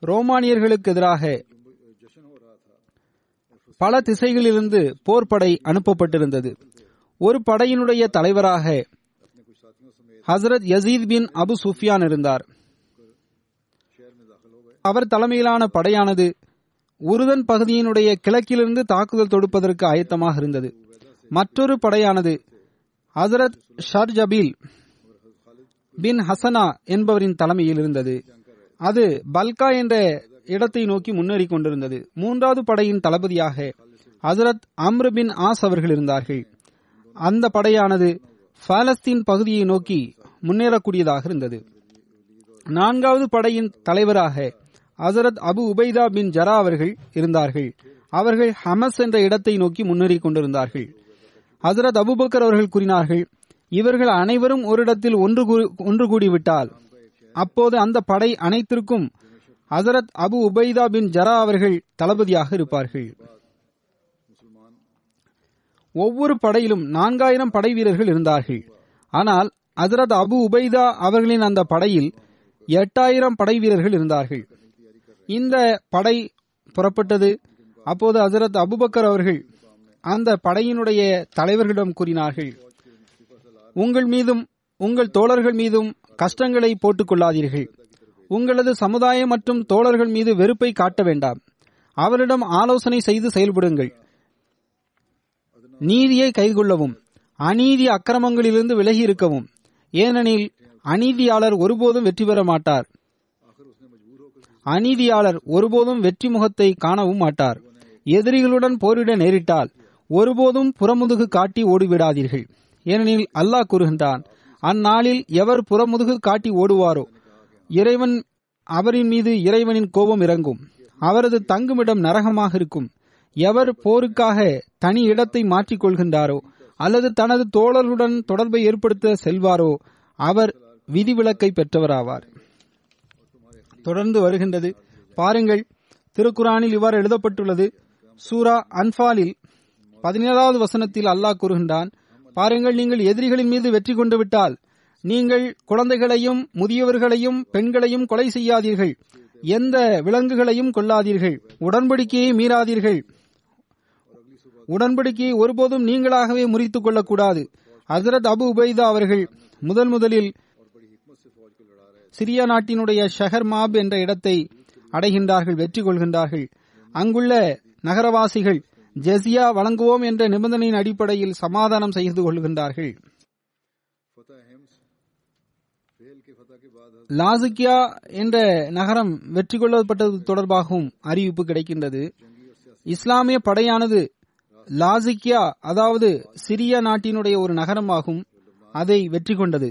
ரோமானியர்களுக்கு எதிராக பல திசைகளிலிருந்து போர்ப்படை அனுப்பப்பட்டிருந்தது. ஒரு படையினுடைய தலைவராக ஹசரத் யசீத் பின் அபு சுஃபியான் இருந்தார். அவர் தலைமையிலான படையானது உருதன் பகுதியினுடைய கிழக்கிலிருந்து தாக்குதல் தொடுப்பதற்கு ஆயத்தமாக இருந்தது. மற்றொரு படையானது ஹசரத் ஷர்ஜபீல் பின் ஹசனா என்பவரின் தலைமையில் இருந்தது. அது பல்கா என்ற இடத்தை நோக்கி முன்னேறி கொண்டிருந்தது. மூன்றாவது படையின் தளபதியாக ஹசரத் அம்ரு பின் ஆஸ் அவர்கள் இருந்தார்கள். அந்த படையானது பாலஸ்தீன் பகுதியை நோக்கி முன்னேறக்கூடியதாக இருந்தது. நான்காவது படையின் தலைவராக ஹசரத் அபு உபைதா பின் ஜரா அவர்கள் இருந்தார்கள். அவர்கள் ஹமஸ் என்ற இடத்தை நோக்கி முன்னேறி கொண்டிருந்தார்கள். ஹசரத் அபுபக்கர் அவர்கள் கூறினார்கள் இவர்கள் அனைவரும் ஒரு இடத்தில் ஒன்று ஒன்று கூடிவிட்டால் அப்போது அந்த படை அனைத்திற்கும் ஹசரத் அபு உபைதா பின் ஜரா அவர்கள் தளபதியாக இருப்பார்கள். ஒவ்வொரு படையிலும் நான்காயிரம் படை வீரர்கள் இருந்தார்கள். ஆனால் ஹசரத் அபு உபைதா அவர்களின் அந்த படையில் எட்டாயிரம் படை வீரர்கள் இருந்தார்கள். இந்த படை புறப்பட்டது. அப்போது ஹசரத் அபுபக்கர் அவர்கள் அந்த படையினுடைய தலைவர்களிடம் கூறினார்கள் உங்கள் மீதும் உங்கள் தோழர்கள் மீதும் கஷ்டங்களை போட்டுக் கொள்ளாதீர்கள் உங்களது சமுதாயம் மற்றும் தோழர்கள் மீது வெறுப்பை காட்ட வேண்டாம். அவரிடம் ஆலோசனை செய்து செயல்படுங்கள். நீதியை கைகொள்ளவும். அநீதி அக்கிரமங்களிலிருந்து விலகி இருக்கவும். ஏனெனில் அநீதியாளர் ஒருபோதும் வெற்றி பெற மாட்டார். அநீதியாளர் ஒருபோதும் வெற்றி முகத்தை காணவும் மாட்டார். எதிரிகளுடன் போரிட நேரிட்டால் ஒருபோதும் புறமுதுகு காட்டி ஓடிவிடாதீர்கள். ஏனெனில் அல்லாஹ் கூறுகின்றான் அந்நாளில் எவர் புறமுதுகு காட்டி ஓடுவாரோ? இறைவன் அவரின் மீது இறைவனின் கோபம் இறங்கும். அவரது தங்குமிடம் நரகமாக இருக்கும். எவர் போருக்காக தனி இடத்தை மாற்றிக் கொள்கின்றாரோ? அல்லது தனது தோழருடன் தொடர்பை ஏற்படுத்த செல்வாரோ? அவர் விதிவிலக்கை பெற்றவராவார். தொடர்ந்து வருகின்றது. பாருங்கள் திருக்குறானில் இவ்வாறு எழுதப்பட்டுள்ளது. சூரா அன்பாலில் பதினேழாவது வசனத்தில் அல்லாஹ் கூறுகின்றான் பாருங்கள் நீங்கள் எதிரிகளின் மீது வெற்றி கொண்டு விட்டால் நீங்கள் குழந்தைகளையும் முதியவர்களையும் பெண்களையும் கொலை செய்யாதீர்கள். எந்த விலங்குகளையும் கொல்லாதீர்கள். உடன்படிக்கையை மீறாதீர்கள். உடன்படிக்கையை ஒருபோதும் நீங்களாகவே முறித்துக் கொள்ளக்கூடாது. ஹசரத் அபு உபைதா அவர்கள் முதல் முதலில் சிரியா நாட்டினுடைய ஷஹர் மாப் என்ற இடத்தை அடைகின்றார்கள் வெற்றி கொள்கின்றார்கள். அங்குள்ள நகரவாசிகள் ஜெசியா வழங்குவோம் என்ற நிபந்தனையின் அடிப்படையில் சமாதானம் செய்து கொள்கின்றார்கள். லாசிக்கியா என்ற நகரம் வெற்றி கொள்ளப்பட்டது தொடர்பாகவும் அறிவிப்பு கிடைக்கின்றது. இஸ்லாமிய படையானது லாசிக்கியா அதாவது சிரிய நாட்டினுடைய ஒரு நகரமாகும் அதை வெற்றி கொண்டது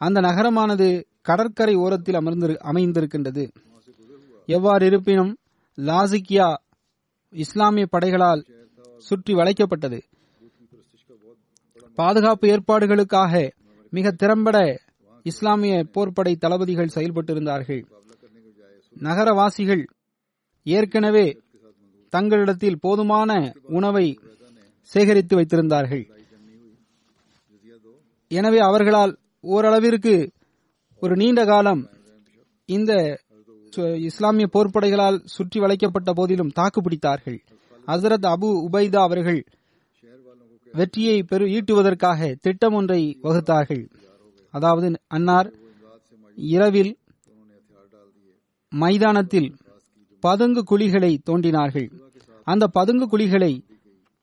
அந்த நகரமானது கடற்கரை ஓரத்தில் அமர்ந்து அமைந்திருக்கின்றது. எவ்வாறு இருப்பினும் லாசிக்கியா இஸ்லாமிய படைகளால் சுற்றி வளைக்கப்பட்டது. பாதுகாப்பு ஏற்பாடுகளுக்காக மிக திறம்பட இஸ்லாமிய போர்ப்படை தளபதிகள் செயல்பட்டிருந்தார்கள். நகரவாசிகள் ஏற்கனவே தங்களிடத்தில் போதுமான உணவை சேகரித்து வைத்திருந்தார்கள். எனவே அவர்களால் ஓரளவிற்கு ஒரு நீண்ட காலம் இந்த சு- இஸ்லாமிய போர்ப்படைகளால் சுற்றி வளைக்கப்பட்ட போதிலும் தாக்குப்பிடித்தார்கள். ஹசரத் அபு உபைதா அவர்கள் வெற்றியை பெரு ஈட்டுவதற்காக திட்டம் ஒன்றை வகுத்தார்கள். அதாவது அன்னார் இரவில் மைதானத்தில் பதுங்கு குழிகளை தோண்டினார்கள். அந்த பதுங்கு குழிகளை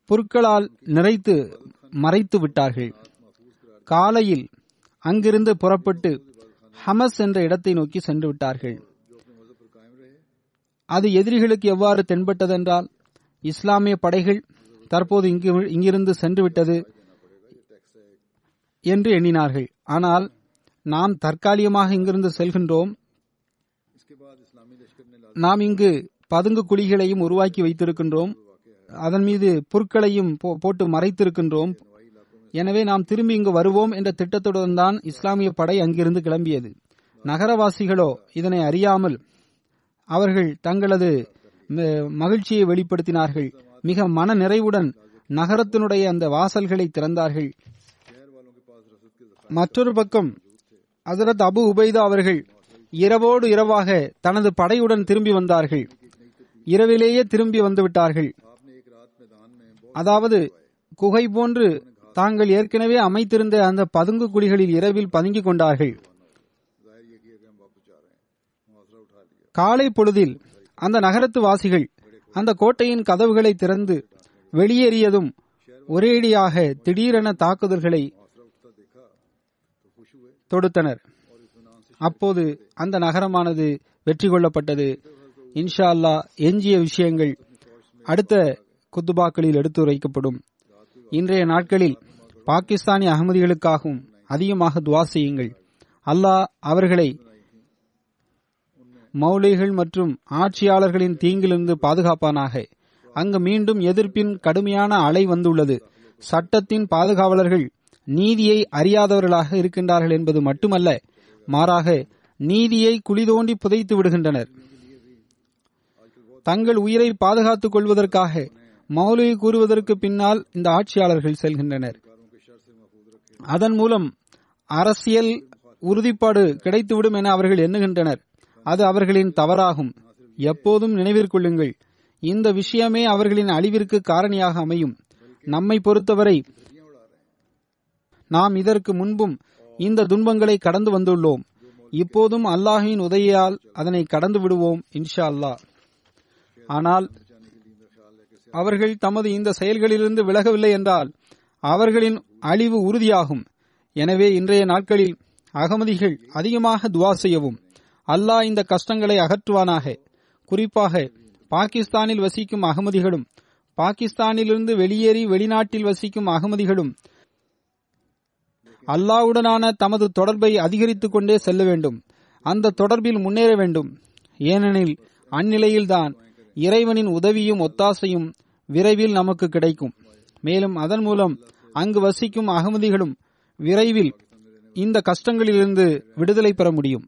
புற்களால் நிறைத்து மறைத்து விட்டார்கள். காலையில் அங்கிருந்து புறப்பட்டு ஹமஸ் என்ற இடத்தை நோக்கி சென்று விட்டார்கள். அது எதிரிகளுக்கு எவ்வாறு தென்பட்டதென்றால் இஸ்லாமிய படைகள் தற்போது இங்கு இங்கிருந்து சென்றுவிட்டது என்று எண்ணினார்கள். ஆனால் நாம் தற்காலிகமாக இங்கிருந்து செல்கின்றோம். நாம் இங்கு பதுங்கு குழிகளையும் உருவாக்கி வைத்திருக்கின்றோம். அதன் மீது பொருட்களையும் போட்டு மறைத்திருக்கின்றோம். எனவே நாம் திரும்பி இங்கு வருவோம் என்ற திட்டத்துடன் தான் இஸ்லாமிய படை அங்கிருந்து கிளம்பியது. நகரவாசிகளோ இதனை அறியாமல் அவர்கள் தங்களது மகிழ்ச்சியை வெளிப்படுத்தினார்கள். மிக மன நிறைவுடன் நகரத்தினுடைய அந்த வாசல்களை திறந்தார்கள். மற்றொரு பக்கம் ஹசரத் அபு உபைதா அவர்கள் இரவோடு இரவாக தனது படையுடன் திரும்பி வந்தார்கள். இரவிலேயே திரும்பி வந்துவிட்டார்கள். அதாவது குகை போன்று தாங்கள் ஏற்கனவே அமைத்திருந்த அந்த பதுங்கு குழிகளில் இரவில் பதுங்கிக் கொண்டார்கள். காலை பொழுதில் அந்த நகரத்து வாசிகள் அந்த கோட்டையின் கதவுகளை திறந்து வெளியேறியதும் ஒரேடியாக திடீரென தாக்குதல்களை தொடுத்தனர். அப்போது அந்த நகரமானது வெற்றி கொள்ளப்பட்டது. இன்ஷா அல்லா எஞ்சிய விஷயங்கள் அடுத்த குத்துபாக்களில் எடுத்துரைக்கப்படும். இன்றைய நாட்களில் பாகிஸ்தானி அகமதிகளுக்காகவும் அதிகமாக துவா செய்யுங்கள். அல்லாஹ் அவர்களை மௌலிகள் மற்றும் ஆட்சியாளர்களின் தீங்கிலிருந்து பாதுகாப்பானாக. அங்கு மீண்டும் எதிர்ப்பின் கடுமையான அலை வந்துள்ளது. சட்டத்தின் பாதுகாவலர்கள் நீதியை அறியாதவர்களாக இருக்கின்றார்கள் என்பது மட்டுமல்ல மாறாக நீதியை குளிதோண்டி புதைத்து விடுகின்றனர். தங்கள் உயிரை பாதுகாத்துக் கொள்வதற்காக மௌலிகை கூறுவதற்கு பின்னால் இந்த ஆட்சியாளர்கள் செல்கின்றனர். அதன் மூலம் அரசியல் உறுதிப்பாடு கிடைத்துவிடும் என அவர்கள் எண்ணுகின்றனர். அது அவர்களின் தவறாகும். எப்போதும் நினைவிற்கொள்ளுங்கள் இந்த விஷயமே அவர்களின் அழிவிற்கு காரணியாக அமையும். நம்மை பொறுத்தவரை நாம் இதற்கு முன்பும் இந்த துன்பங்களை கடந்து வந்துள்ளோம். இப்போதும் அல்லாஹின் உதவியால் அதனை கடந்து விடுவோம் இன்ஷா அல்லாஹ் ஆனால் அவர்கள் தமது இந்த செயல்களிலிருந்து விலகவில்லை என்றால் அவர்களின் அழிவு உறுதியாகும். எனவே இன்றைய நாட்களில் அகமதிகள் அதிகமாக துவா செய்யவும். அல்லாஹ் இந்த கஷ்டங்களை அகற்றுவானாக. குறிப்பாக பாகிஸ்தானில் வசிக்கும் அகமதிகளும் பாகிஸ்தானிலிருந்து வெளியேறி வெளிநாட்டில் வசிக்கும் அகமதிகளும் அல்லாவுடனான தமது தொடர்பை அதிகரித்துக் கொண்டே செல்ல வேண்டும். அந்த தொடர்பில் முன்னேற வேண்டும். ஏனெனில் அந்நிலையில்தான் இறைவனின் உதவியும் ஒத்தாசையும் விரைவில் நமக்கு கிடைக்கும். மேலும் அதன் மூலம் அங்கு வசிக்கும் அகமதிகளும் விரைவில் இந்த கஷ்டங்களிலிருந்து விடுதலை பெற முடியும்.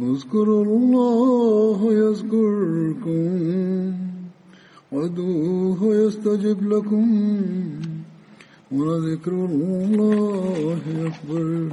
اذكروا الله يذكركم وادعوه يستجب لكم ولذكر الله أكبر.